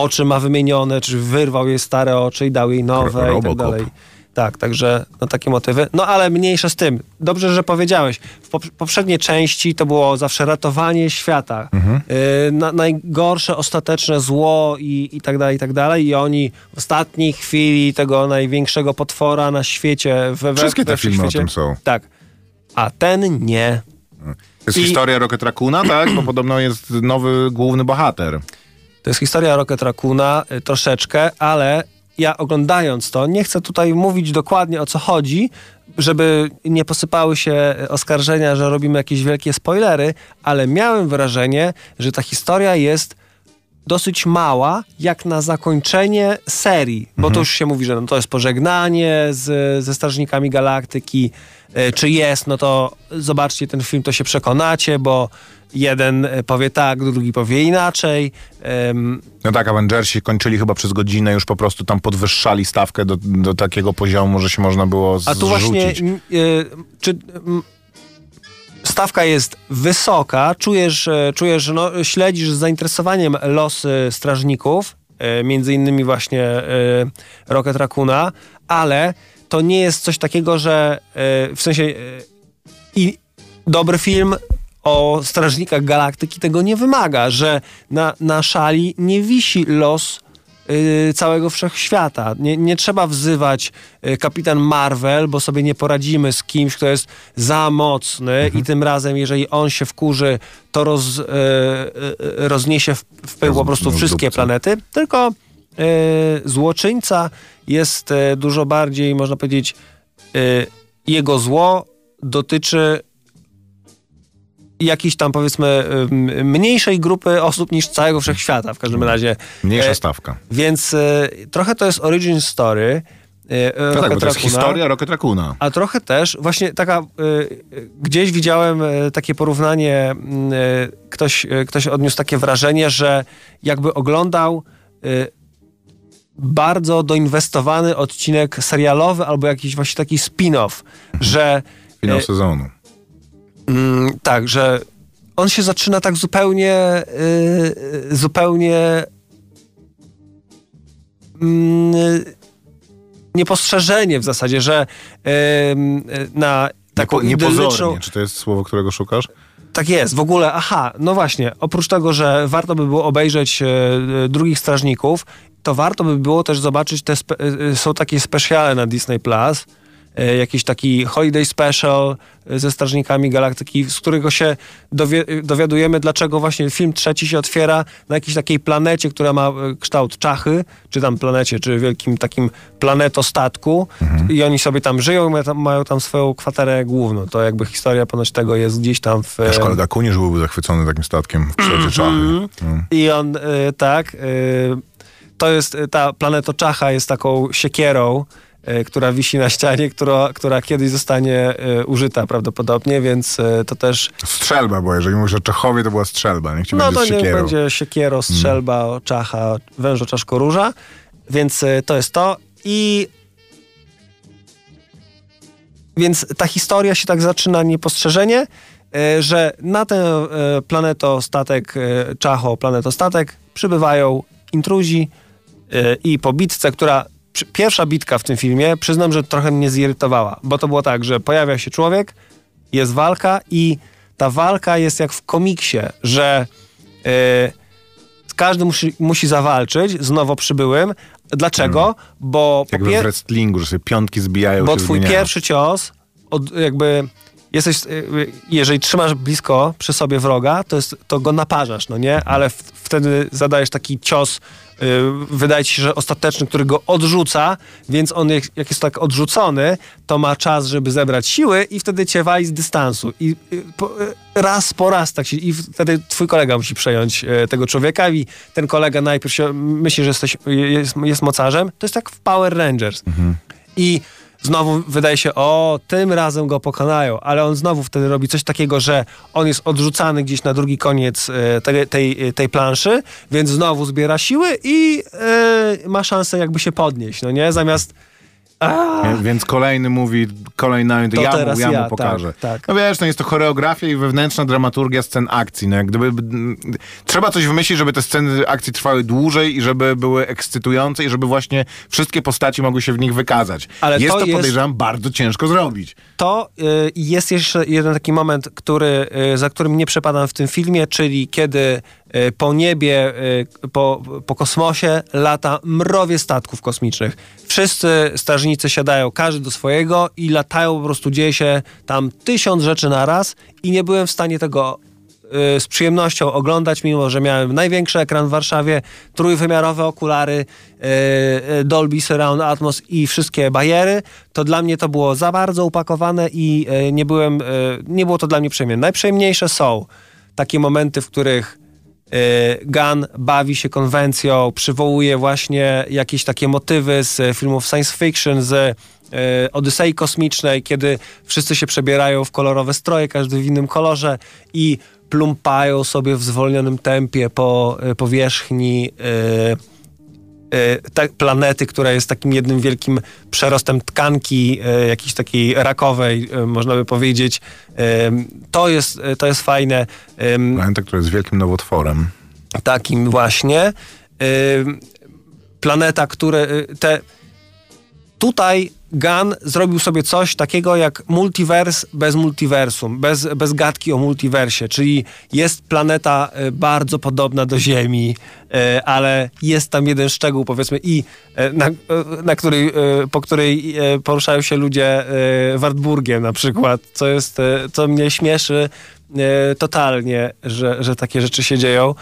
oczy ma wymienione, czy wyrwał jej stare oczy i dał jej nowe i tak Robocop. dalej. Tak, także no, takie motywy. No ale mniejsze z tym. Dobrze, że powiedziałeś. W pop- poprzedniej części to było zawsze ratowanie świata. Y, na, najgorsze, ostateczne zło i, i tak dalej, i tak dalej. I oni w ostatniej chwili tego największego potwora na świecie... We, we, Wszystkie te we filmy o wszechświecie- tym są. Tak. A ten nie. To jest I- historia Rocket Raccoona, tak? Bo podobno jest nowy główny bohater. To jest historia Rocket Raccoona y, troszeczkę, ale ja oglądając to, nie chcę tutaj mówić dokładnie o co chodzi, żeby nie posypały się oskarżenia, że robimy jakieś wielkie spoilery, ale miałem wrażenie, że ta historia jest dosyć mała, jak na zakończenie serii, bo to już się mówi, że no to jest pożegnanie z, ze Strażnikami Galaktyki, y, czy jest, no to zobaczcie ten film, to się przekonacie, bo jeden y, powie tak, drugi powie inaczej. Ym, No tak, Avengersi kończyli chyba przez godzinę, już po prostu tam podwyższali stawkę do, do takiego poziomu, że się można było zrzucić. A tu właśnie, y, czy m, stawka jest wysoka, czujesz, e, czujesz no, śledzisz z zainteresowaniem losy strażników, e, między innymi właśnie e, Rocket Raccoona, ale to nie jest coś takiego, że w sensie i dobry film o Strażnikach Galaktyki tego nie wymaga, że na, na szali nie wisi los całego wszechświata. Nie, nie trzeba wzywać y, kapitan Marvel, bo sobie nie poradzimy z kimś, kto jest za mocny i tym razem, jeżeli on się wkurzy, to roz, y, y, y, rozniesie w, w pył po prostu wszystkie planety, tylko y, złoczyńca jest y, dużo bardziej, można powiedzieć, y, jego zło dotyczy jakiejś tam powiedzmy mniejszej grupy osób niż całego wszechświata w każdym razie. Mniejsza E, stawka. Więc e, trochę to jest origin story. e, No tak, Rocket to jest historia Rocket Raccoona. A trochę też, właśnie taka, gdzieś widziałem takie porównanie, ktoś, ktoś odniósł takie wrażenie, że jakby oglądał bardzo doinwestowany odcinek serialowy albo jakiś właśnie taki spin-off, że Finał sezonu. Mm, tak, że on się zaczyna tak zupełnie, yy, zupełnie mm, niepostrzeżenie w zasadzie, że yy, na taką Niepo, idylliczną... Czy to jest słowo, którego szukasz? Tak jest, w ogóle, aha, no właśnie, oprócz tego, że warto by było obejrzeć e, e, drugich strażników, to warto by było też zobaczyć, te spe, e, są takie specjale na Disney Plus, jakiś taki holiday special e, ze Strażnikami Galaktyki, z którego się dowie, dowiadujemy, dlaczego właśnie film trzeci się otwiera na jakiejś takiej planecie, która ma e, kształt czachy, czy tam planecie, czy wielkim takim planetostatku i oni sobie tam żyją mają tam, mają tam swoją kwaterę główną. To jakby historia ponoć tego jest gdzieś tam w... Nasz kolega Kunisz byłby zachwycony takim statkiem w kształcie czachy. Mhm. No. I on, tak, to jest, ta planetoczacha jest taką siekierą, która wisi na ścianie, która, która kiedyś zostanie y, użyta prawdopodobnie, więc y, to też, Strzelba, bo jeżeli mówisz o Czechowie, to była strzelba. Niech ci no będzie to z niech będzie siekiero, strzelba, czacha, wężo, czaszko, róża, więc to jest to i więc ta historia się tak zaczyna niepostrzeżenie, e, że na ten e, planetostatek, e, Czacho, planetostatek, przybywają intruzi e, i po bitce, która pierwsza bitka w tym filmie, przyznam, że trochę mnie zirytowała, bo to było tak, że pojawia się człowiek, jest walka i ta walka jest jak w komiksie, że e, każdy musi, musi zawalczyć z nowo przybyłym. Dlaczego? Bo po Jak we pier- wrestlingu, że sobie piątki zbijają bo się twój zmieniają. pierwszy cios od, jakby jesteś, y, jeżeli trzymasz blisko przy sobie wroga, to, jest, to go naparzasz, no nie? Ale w, wtedy zadajesz taki cios, y, wydaje ci się, że ostateczny, który go odrzuca, więc on jak, jak jest tak odrzucony, to ma czas, żeby zebrać siły i wtedy cię wali z dystansu. I y, po, y, raz po raz tak się, i wtedy twój kolega musi przejąć y, tego człowieka i ten kolega najpierw się myśli, że jesteś, jest, jest mocarzem. To jest tak w Power Rangers. I znowu wydaje się, o, tym razem go pokonają, ale on znowu wtedy robi coś takiego, że on jest odrzucany gdzieś na drugi koniec e, tej, tej, tej planszy, więc znowu zbiera siły i e, ma szansę jakby się podnieść, no nie? Zamiast Więc kolejny mówi, kolejny, to, To ja, mu, teraz ja mu ja, pokażę. tak, tak. No wiesz, no jest to choreografia i wewnętrzna dramaturgia scen akcji. No jak gdyby, trzeba coś wymyślić, żeby te sceny akcji trwały dłużej i żeby były ekscytujące i żeby właśnie wszystkie postaci mogły się w nich wykazać. Ale jest to to, jest- podejrzewam, bardzo ciężko zrobić. to y, jest jeszcze jeden taki moment, który, y, za którym nie przepadam w tym filmie, czyli kiedy po niebie, y, po, po kosmosie lata mrowie statków kosmicznych. Wszyscy strażnicy siadają, każdy do swojego i latają, po prostu dzieje się tam tysiąc rzeczy naraz i nie byłem w stanie tego y, z przyjemnością oglądać, mimo że miałem największy ekran w Warszawie, trójwymiarowe okulary, Dolby Surround Atmos i wszystkie bajery, to dla mnie to było za bardzo upakowane i nie byłem, nie było to dla mnie przyjemne. Najprzyjemniejsze są takie momenty, w których Gunn bawi się konwencją, przywołuje właśnie jakieś takie motywy z filmów science fiction, z y, Odysei Kosmicznej, kiedy wszyscy się przebierają w kolorowe stroje, każdy w innym kolorze i plumpają sobie w zwolnionym tempie po y, powierzchni y, y, planety, która jest takim jednym wielkim przerostem tkanki, y, jakiejś takiej rakowej, y, można by powiedzieć. Y, To jest, y, to jest fajne. Planeta, która jest wielkim nowotworem. takim właśnie. Planeta, które y, te. Tutaj Gunn zrobił sobie coś takiego jak multiwers bez multiversum, bez, bez gadki o multiversie, czyli jest planeta y, bardzo podobna do Ziemi, y, ale jest tam jeden szczegół, powiedzmy, i y, na, na po której poruszają się ludzie Wartburgiem na przykład, co jest, co mnie śmieszy totalnie, że, że takie rzeczy się dzieją.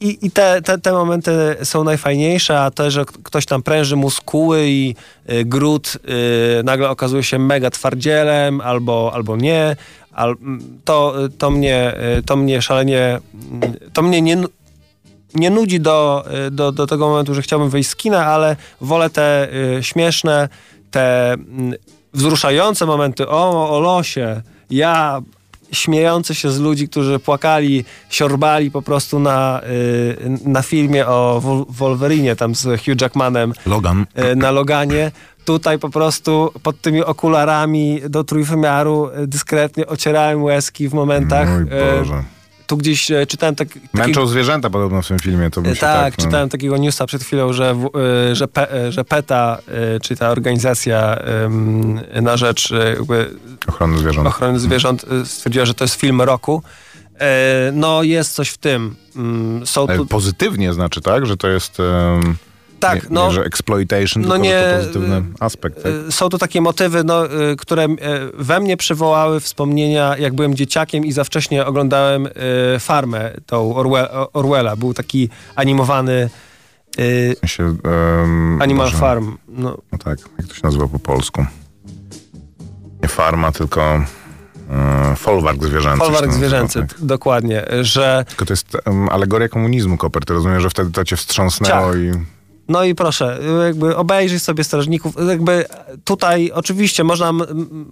I, i te, te, te momenty są najfajniejsze, a to, że ktoś tam pręży muskuły i y, Groot y, nagle okazuje się mega twardzielem albo, albo nie, al, to, to, mnie, y, to mnie szalenie, mm, to mnie nie, nie nudzi do, y, do, do tego momentu, że chciałbym wyjść z kina, ale wolę te y, śmieszne, te mm, wzruszające momenty, o, o losie, ja śmiejący się z ludzi, którzy płakali, siorbali po prostu na, y, na filmie o Wol- Wolverinie, tam z Hugh Jackmanem Logan. y, na Loganie. Tutaj po prostu pod tymi okularami do trójwymiaru y, dyskretnie ocierałem łezki w momentach. Mój Boże. Tu gdzieś y, czytałem tak, taki, Męczą zwierzęta podobno w tym filmie. To E, Tak, tak, no. czytałem takiego newsa przed chwilą, że, y, że, Pe, y, że PETA, y, czyli ta organizacja na rzecz Ochrony zwierząt. ochrony zwierząt, stwierdziła, że to jest film roku. E, No, jest coś w tym. Mm, Są tu. pozytywnie znaczy, tak? Że to jest... Um, Tak, nie, no. Nie, że exploitation, No nie, to pozytywny aspekt. Tak? y, Są to takie motywy, no, y, które y, we mnie przywołały wspomnienia, jak byłem dzieciakiem i za wcześnie oglądałem y, Farmę, tą Orwell, Orwella. Był taki animowany y, W sensie, Animal może- Farm. No, No tak, jak to się nazywa po polsku? Nie farma, tylko e, folwark zwierzęcy. Folwark zwierzęcy, tak. dokładnie, że Tylko to jest em, alegoria komunizmu, Koper. Ty rozumiem, że wtedy to cię wstrząsnęło Ciach. i... No i proszę, jakby obejrzyj sobie strażników. Jakby tutaj oczywiście można,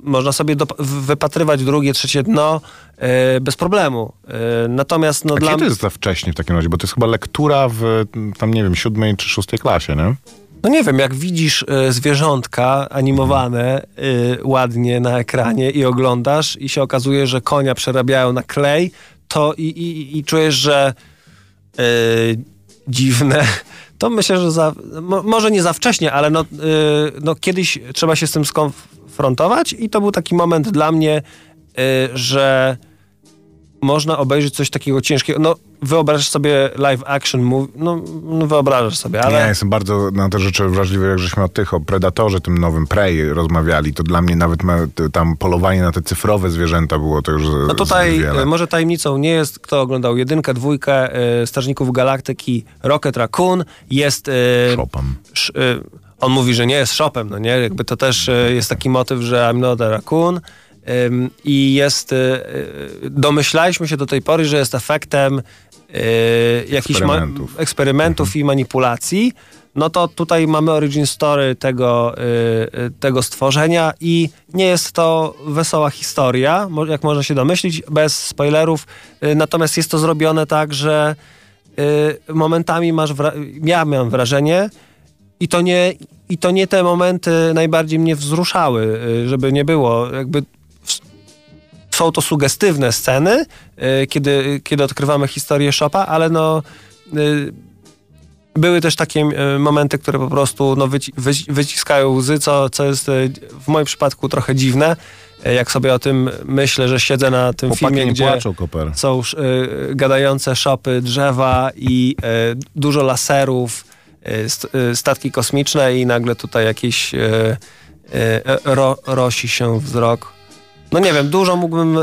można sobie dop- wypatrywać drugie, trzecie dno e, bez problemu. E, natomiast no A dla to jest za wcześnie w takim razie? Bo to jest chyba lektura w tam, nie wiem, siódmej czy szóstej klasie, nie? No nie wiem, jak widzisz e, zwierzątka animowane e, ładnie na ekranie i oglądasz i się okazuje, że konia przerabiają na klej, to i, i, i czujesz, że e, dziwne. To myślę, że za, mo, może nie za wcześnie, ale no, e, no kiedyś trzeba się z tym skonfrontować i to był taki moment dla mnie, e, że można obejrzeć coś takiego ciężkiego. No, wyobrażasz sobie live action movie, no, no wyobrażasz sobie, ale... Ja jestem bardzo na te rzeczy wrażliwy, jak żeśmy o tych, o Predatorze, tym nowym Prey rozmawiali, to dla mnie nawet tam polowanie na te cyfrowe zwierzęta było to już No tutaj może tajemnicą nie jest, kto oglądał jedynkę, dwójkę e, Strażników Galaktyki Rocket Raccoon. Jest... sz, e, on mówi, że nie jest shopem, no nie? Jakby to też e, jest taki motyw, że I'm not a raccoon. I jest... e, e, Domyślaliśmy się do tej pory, że jest efektem e, jakichś ma- Eksperymentów. eksperymentów i manipulacji. No to tutaj mamy origin story tego, tego stworzenia i nie jest to wesoła historia, jak można się domyślić, bez spoilerów. Natomiast jest to zrobione tak, że momentami masz, ja miałem wrażenie, i to, nie, I to nie te momenty najbardziej mnie wzruszały, y, żeby nie było. Jakby są to sugestywne sceny, y, kiedy, kiedy odkrywamy historię Shopa, ale no. y, Były też takie y, momenty, które po prostu no, wyci- wyci- wyciskają łzy, co, co jest w moim przypadku trochę dziwne. Jak sobie o tym myślę, że siedzę na tym Chłopaki filmie, gdzie płaczą, są y, gadające szopy, drzewa i y, dużo laserów, y, st- statki kosmiczne i nagle tutaj jakiś ro, rosi się wzrok. No nie wiem, dużo mógłbym... y,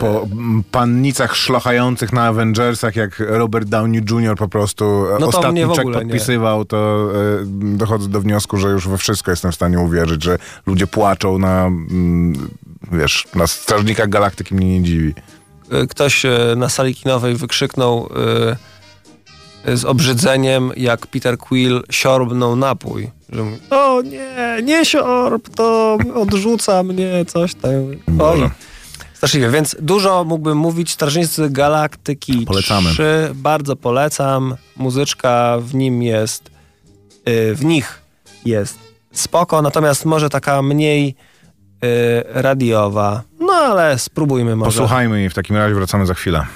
Po, po pannicach szlochających na Avengersach, jak Robert Downey Jr. po prostu No to ostatni czek ogóle nie. podpisywał, to e, dochodzę do wniosku, że już we wszystko jestem w stanie uwierzyć, że ludzie płaczą na, mm, wiesz, na Strażnikach Galaktyki mnie nie dziwi. y, ktoś y, na sali kinowej wykrzyknął y, z obrzydzeniem, jak Peter Quill siorbnął napój. Że mówi, o nie, nie siorb, to odrzuca mnie, coś tam. Oj. Boże. Straszliwie, więc dużo mógłbym mówić. Strażnicy Galaktyki Polecamy. 3, bardzo polecam. Muzyczka w nim jest, y, w nich jest spoko, natomiast może taka mniej y, radiowa. No ale spróbujmy może. Posłuchajmy jej w takim razie, wracamy za chwilę.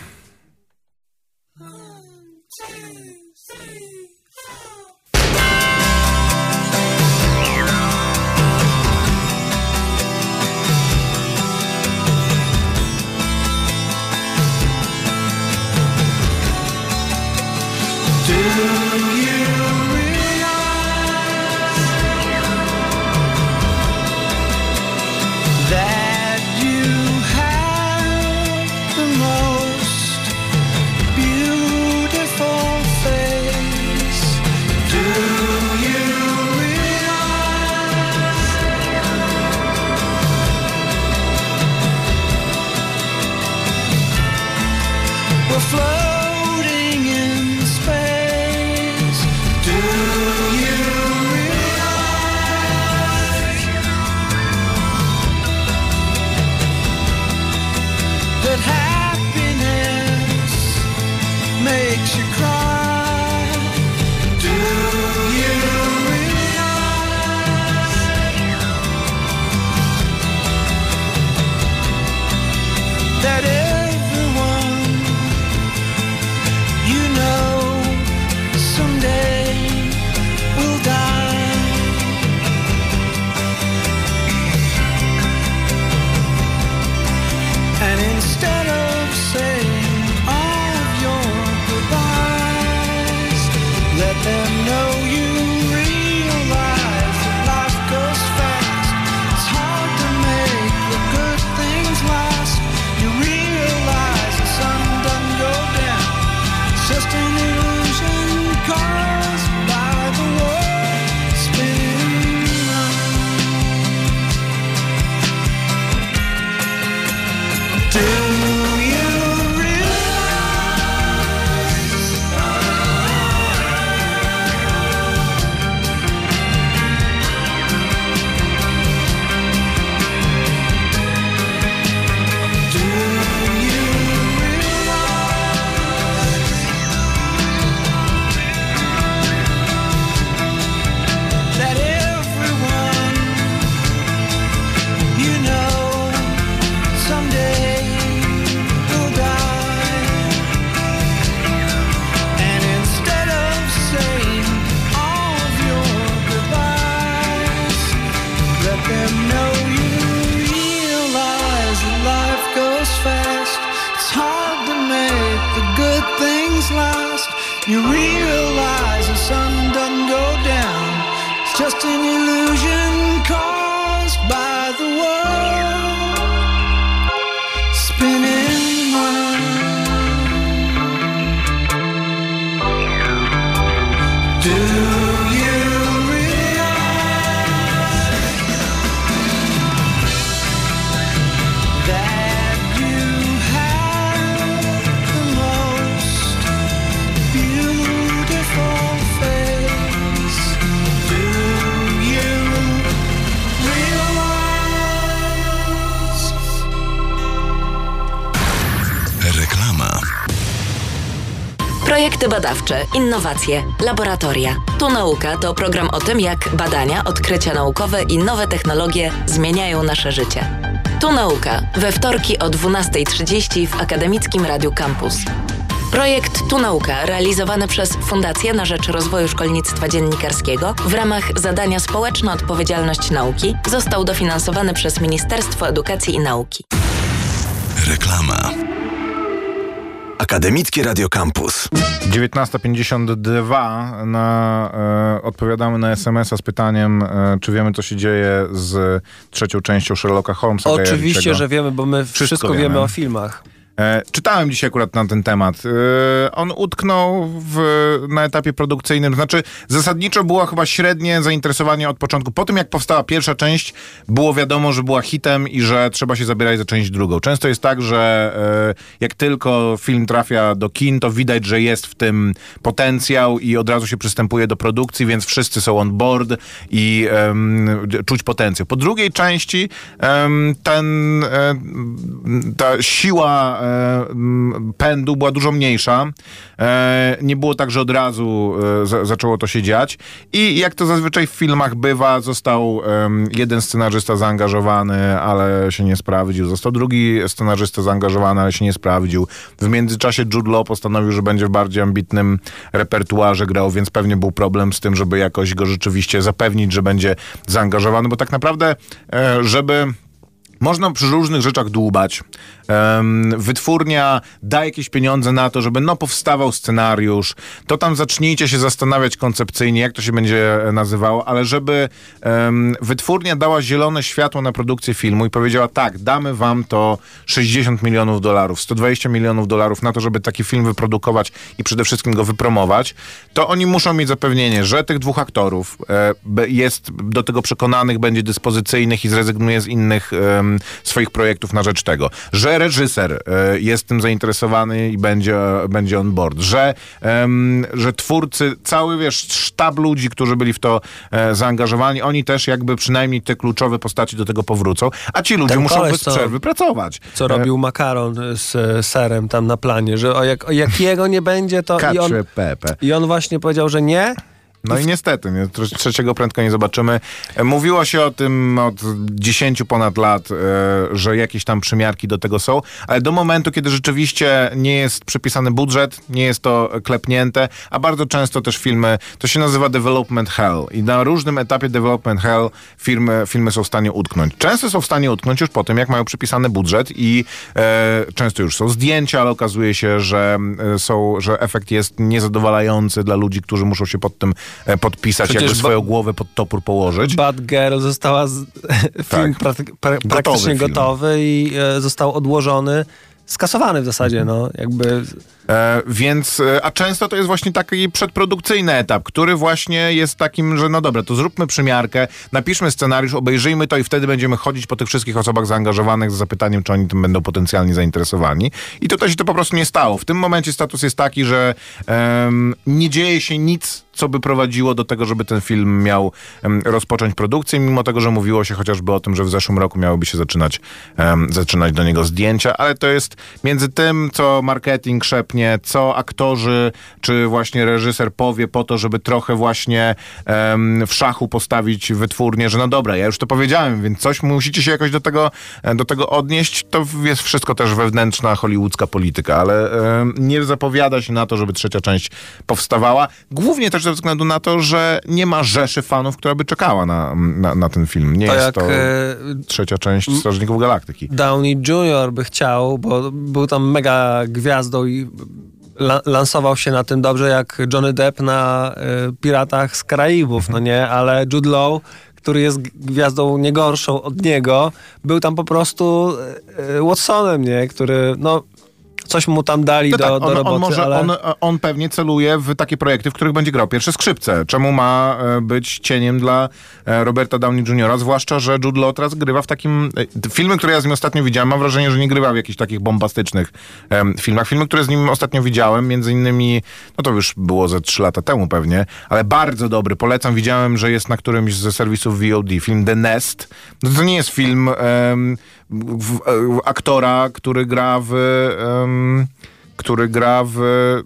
Projekty badawcze, innowacje, laboratoria. Tu Nauka to program o tym, jak badania, odkrycia naukowe i nowe technologie zmieniają nasze życie. Tu Nauka we wtorki o 12.30 w Akademickim Radiu Campus. Projekt Tu Nauka, realizowany przez Fundację na Rzecz Rozwoju Szkolnictwa Dziennikarskiego w ramach zadania Społeczna Odpowiedzialność Nauki, został dofinansowany przez Ministerstwo Edukacji i Nauki. Reklama. Akademickie Radio Campus. 19.52 na, e, odpowiadamy na SMS-a z pytaniem, e, czy wiemy, co się dzieje z trzecią częścią Sherlocka Holmesa. Oczywiście, że wiemy, bo my wszystko, wiemy. wiemy. o filmach. E, czytałem dzisiaj akurat na ten temat. E, on utknął w, na etapie produkcyjnym. Znaczy, zasadniczo było chyba średnie zainteresowanie od początku. Po tym, jak powstała pierwsza część, było wiadomo, że była hitem i że trzeba się zabierać za część drugą. Często jest tak, że e, jak tylko film trafia do kin, to widać, że jest w tym potencjał i od razu się przystępuje do produkcji, więc wszyscy są on board i em, czuć potencjał. Po drugiej części ten, e, ta siła pędu była dużo mniejsza. E, nie było tak, że od razu e, za, zaczęło to się dziać. I jak to zazwyczaj w filmach bywa, został jeden scenarzysta zaangażowany, ale się nie sprawdził. Został drugi scenarzysta zaangażowany, ale się nie sprawdził. W międzyczasie Jude Law postanowił, że będzie w bardziej ambitnym repertuarze grał, więc pewnie był problem z tym, żeby jakoś go rzeczywiście zapewnić, że będzie zaangażowany, bo tak naprawdę, e, żeby można przy różnych rzeczach dłubać. Em, wytwórnia da jakieś pieniądze na to, żeby no powstawał scenariusz, to tam zacznijcie się zastanawiać koncepcyjnie, jak to się będzie e, nazywało, ale żeby em, wytwórnia dała zielone światło na produkcję filmu i powiedziała tak, damy wam to 60 milionów dolarów, 120 milionów dolarów na to, żeby taki film wyprodukować i przede wszystkim go wypromować, to oni muszą mieć zapewnienie, że tych dwóch aktorów e, jest do tego przekonanych, będzie dyspozycyjnych i zrezygnuje z innych em, swoich projektów na rzecz tego, że reżyser e, jest tym zainteresowany i będzie, będzie on board, że, że twórcy, cały wiesz, sztab ludzi, którzy byli w to e, zaangażowani, oni też jakby przynajmniej te kluczowe postaci do tego powrócą, a ci ludzie Ten muszą bez co- przerwy pracować. Co robił makaron z e, serem tam na planie, że o jak, o jak jego nie będzie, to i on, i on właśnie powiedział, że nie. No i niestety, nie, tr- trzeciego prędko nie zobaczymy. E, Mówiło się o tym od 10 ponad lat, e, że jakieś tam przymiarki do tego są, ale do momentu, kiedy rzeczywiście nie jest przypisany budżet, nie jest to klepnięte, a bardzo często też filmy, to się nazywa development hell i na różnym etapie development hell filmy, filmy są w stanie utknąć. Często są w stanie utknąć już po tym, jak mają przypisany budżet i e, często już są zdjęcia, ale okazuje się, że e, są, że efekt jest niezadowalający dla ludzi, którzy muszą się pod tym podpisać, Przecież jakby swoją głowę pod topór położyć. Bad Girl została, z, *laughs* film Tak. prakty, pra, praktycznie film. gotowy i e, został odłożony, skasowany w zasadzie, no jakby... E, więc, e, a często to jest właśnie taki przedprodukcyjny etap, który właśnie jest takim, że no dobra, to zróbmy przymiarkę, napiszmy scenariusz, obejrzyjmy to i wtedy będziemy chodzić po tych wszystkich osobach zaangażowanych z zapytaniem, czy oni tym będą potencjalnie zainteresowani. I tutaj się to po prostu nie stało. W tym momencie status jest taki, że nie dzieje się nic, co by prowadziło do tego, żeby ten film miał rozpocząć produkcję, mimo tego, że mówiło się chociażby o tym, że w zeszłym roku miałyby się zaczynać, zaczynać do niego zdjęcia, ale to jest między tym, co marketing szepnie, co aktorzy, czy właśnie reżyser powie po to, żeby trochę właśnie em, w szachu postawić wytwórnię, że no dobra, ja już to powiedziałem, więc coś musicie się jakoś do tego, e, do tego odnieść. To jest wszystko też wewnętrzna hollywoodzka polityka, ale em, nie zapowiada się na to, żeby trzecia część powstawała. Głównie też ze względu na to, że nie ma rzeszy fanów, która by czekała na, na, na ten film. Nie To jest jak to e, trzecia część Strażników Galaktyki. Downey Jr. by chciał, bo był tam mega gwiazdą i lansował się na tym dobrze jak Johnny Depp na y, Piratach z Karaibów, no nie? Ale Jude Law, który jest gwiazdą nie gorszą od niego, był tam po prostu y, y, Watsonem, nie? Który, no, coś mu tam dali No do, tak, do on, roboty, on, może, ale... on, on pewnie celuje w takie projekty, w których będzie grał pierwsze skrzypce. Czemu ma e, być cieniem dla e, Roberta Downey Jr., zwłaszcza, że Jude Law teraz grywa w takim... e, Filmy, które ja z nim ostatnio widziałem, mam wrażenie, że nie grywa w jakichś takich bombastycznych filmach. Filmy, które z nim ostatnio widziałem, między innymi, no to już było ze trzy lata temu pewnie, ale bardzo dobry, polecam, widziałem, że jest na którymś ze serwisów VOD, film The Nest. No to nie jest film w, w, aktora, który gra w... em, który gra w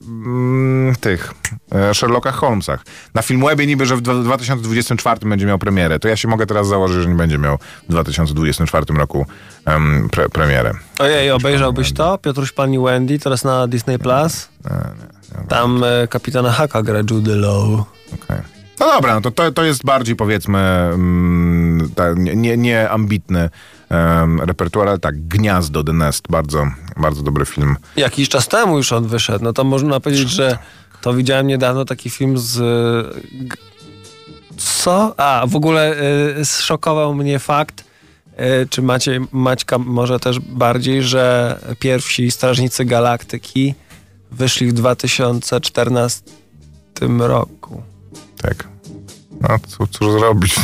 mm, tych e, Sherlockach Holmesach. Na Filmwebie niby, że w dwa- 2024 będzie miał premierę. To ja się mogę teraz założyć, że nie będzie miał w 2024 roku em, pre, premierę. Ojej, obejrzałbyś to? Piotruś Pani Wendy, teraz na Disney+. Plus. Tam e, kapitana Haka gra Jude Law. Okej. No dobra, no to, to, to jest bardziej powiedzmy mm, ta, nie, nie, nie ambitny em, repertuar, ale tak, Gniazdo The Nest, bardzo, bardzo dobry film. Jakiś czas temu już on wyszedł, no to można powiedzieć, że to widziałem niedawno taki film z... Co? A, w ogóle e, zszokował mnie fakt, e, czy macie, Maćka może też bardziej, że pierwsi Strażnicy Galaktyki wyszli w 2014 roku. Tak. No, cóż, cóż zrobić?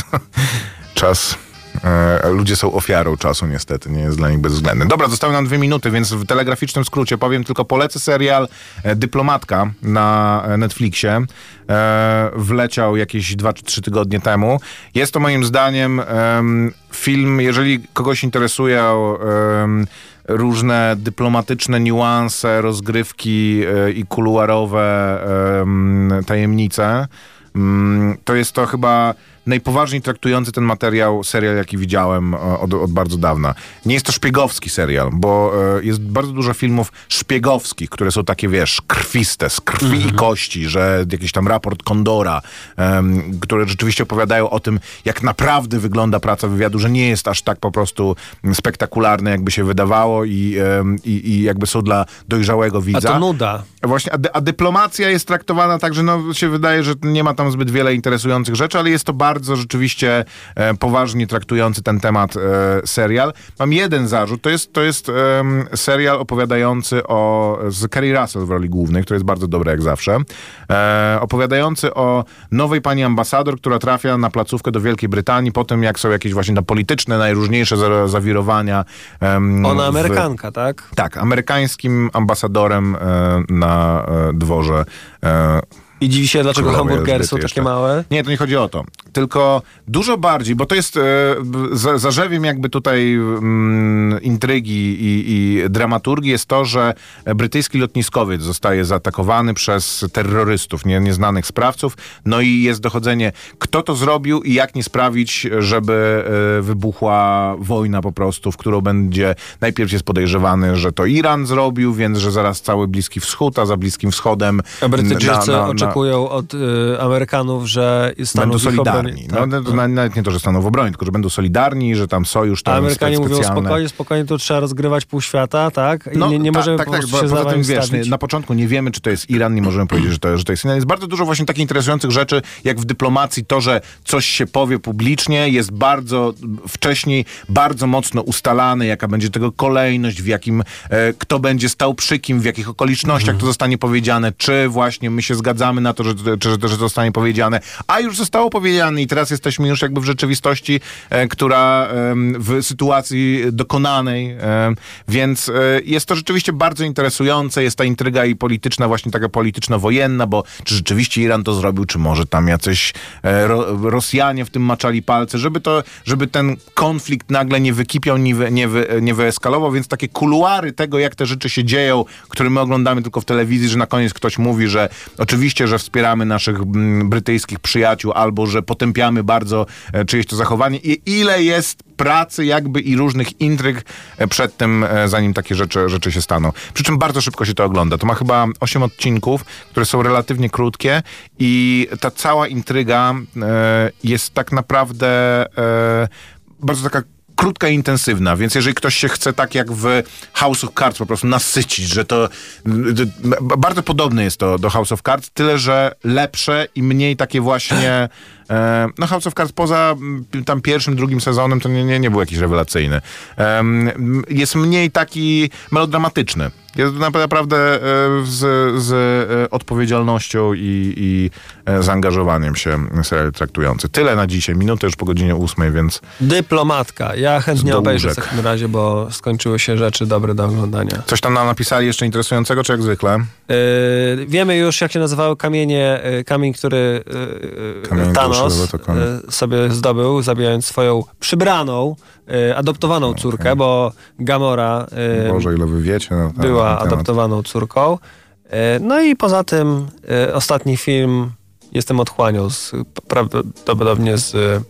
*laughs* Czas. E, ludzie są ofiarą czasu, niestety, nie jest dla nich bezwzględny. Dobra, zostały nam dwie minuty, więc w telegraficznym skrócie powiem tylko polecę serial e, Dyplomatka na e, Netflixie. Wleciał jakieś dwa czy trzy tygodnie temu. Jest to moim zdaniem em, film, jeżeli kogoś interesują różne dyplomatyczne niuanse, rozgrywki i kuluarowe em, tajemnice, Mm, to jest to chyba najpoważniej traktujący ten materiał serial, jaki widziałem e, od, od bardzo dawna. Nie jest to szpiegowski serial, bo e, jest bardzo dużo filmów szpiegowskich, które są takie, wiesz, krwiste, z krwi i kości, że jakiś tam raport Kondora, em, które rzeczywiście opowiadają o tym, jak naprawdę wygląda praca wywiadu, że nie jest aż tak po prostu spektakularne, jakby się wydawało i, em, i, i jakby są dla dojrzałego A widza. to nuda. Właśnie, a, dy- a dyplomacja jest traktowana tak, że no, się wydaje, że nie ma tam zbyt wiele interesujących rzeczy, ale jest to bardzo rzeczywiście e, poważnie traktujący ten temat e, serial. Mam jeden zarzut, to jest, to jest serial opowiadający o, z Kerry Russell w roli głównej, który jest bardzo dobry jak zawsze, e, opowiadający o nowej pani ambasador, która trafia na placówkę do Wielkiej Brytanii po tym, jak są jakieś właśnie no, polityczne, najróżniejsze za- zawirowania. Ona w- Amerykanka, tak? tak, amerykańskim ambasadorem na dworze. I dziwi się, dlaczego Królowej hamburgery są takie małe. nie, to nie chodzi o to. Tylko dużo bardziej, bo to jest e, za, zarzewiem jakby tutaj mm, intrygi i, i dramaturgii jest to, że brytyjski lotniskowiec zostaje zaatakowany przez terrorystów, nie, nieznanych sprawców. No i jest dochodzenie, kto to zrobił i jak nie sprawić, żeby e, wybuchła wojna po prostu, w którą będzie najpierw jest podejrzewany, że to Iran zrobił, więc że zaraz cały Bliski Wschód, a za Bliskim Wschodem A Brytyjczycy na- na- na- oczekują od y, Amerykanów, że staną Będą solidarni. obronie. No, Tak. no, to na- nawet nie to, że staną w obronie, tylko że będą solidarni, że tam sojusz to A Amerykanie mówią spokojnie, spokojnie, tu trzeba rozgrywać pół świata, tak? I No, nie, nie ta- możemy tak, po tak, bo się poza za tym wiesz, nie, na początku nie wiemy, czy to jest Iran, nie możemy powiedzieć, że to, że to jest Iran. Jest bardzo dużo właśnie takich interesujących rzeczy, jak w dyplomacji to, że coś się powie publicznie, jest bardzo wcześniej bardzo mocno ustalane, jaka będzie tego kolejność, w jakim e, kto będzie stał przy kim, w jakich okolicznościach Mhm. to zostanie powiedziane, czy właśnie my się zgadzamy na to, że, że, że zostanie powiedziane, a już zostało powiedziane i teraz jesteśmy już jakby w rzeczywistości, e, która em, w sytuacji dokonanej, em, więc e, jest to rzeczywiście bardzo interesujące, jest ta intryga i polityczna, właśnie taka polityczno-wojenna, bo czy rzeczywiście Iran to zrobił, czy może tam jacyś e, ro, Rosjanie w tym maczali palce, żeby to, żeby ten konflikt nagle nie wykipiał, nie, wy, nie, wy, nie wyeskalował, więc takie kuluary tego, jak te rzeczy się dzieją, które my oglądamy tylko w telewizji, że na koniec ktoś mówi, że oczywiście, że wspieramy naszych mm, brytyjskich przyjaciół, albo że potępiamy bardzo e, czyjeś to zachowanie i ile jest pracy jakby i różnych intryg e, przed tym, e, zanim takie rzeczy, rzeczy się staną. Przy czym bardzo szybko się to ogląda. To ma chyba 8 odcinków, które są relatywnie krótkie i ta cała intryga jest tak naprawdę bardzo taka krótka i intensywna, więc jeżeli ktoś się chce tak jak w House of Cards po prostu nasycić, że to bardzo podobne jest to do House of Cards, tyle że lepsze i mniej takie właśnie *clears throat* e, no House of Cards poza mm, tam pierwszym, drugim sezonem to nie, nie, nie był jakiś rewelacyjny. Em, jest mniej taki melodramatyczny. Jest na- naprawdę e, z, z e, odpowiedzialnością i, i e, zaangażowaniem się serial traktujący. Tyle na dzisiaj. Minutę już po godzinie ósmej, więc Dyplomatka. Ja chętnie obejrzę w takim razie, bo skończyły się rzeczy dobre do oglądania. coś tam nam napisali jeszcze interesującego, czy jak zwykle? Yy, wiemy już, jak się nazywały kamienie, kamień, który yy, Kamień Thanos to kamień. yy, sobie zdobył, zabijając swoją przybraną, yy, adoptowaną córkę, bo Gamora yy, Boże, ile wy wiecie na była adoptowaną córką. No i poza tym ostatni film Jestem otchłanią, z, prawdopodobnie z...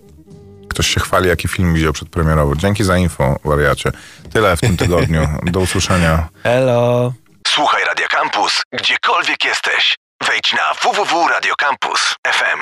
Ktoś się chwali, jaki film widział przedpremierowo. Dzięki za info, wariacie. Tyle w tym *laughs* tygodniu. Do usłyszenia. Elo! Słuchaj Radio Campus, gdziekolwiek jesteś. Wejdź na www.radiocampus.fm.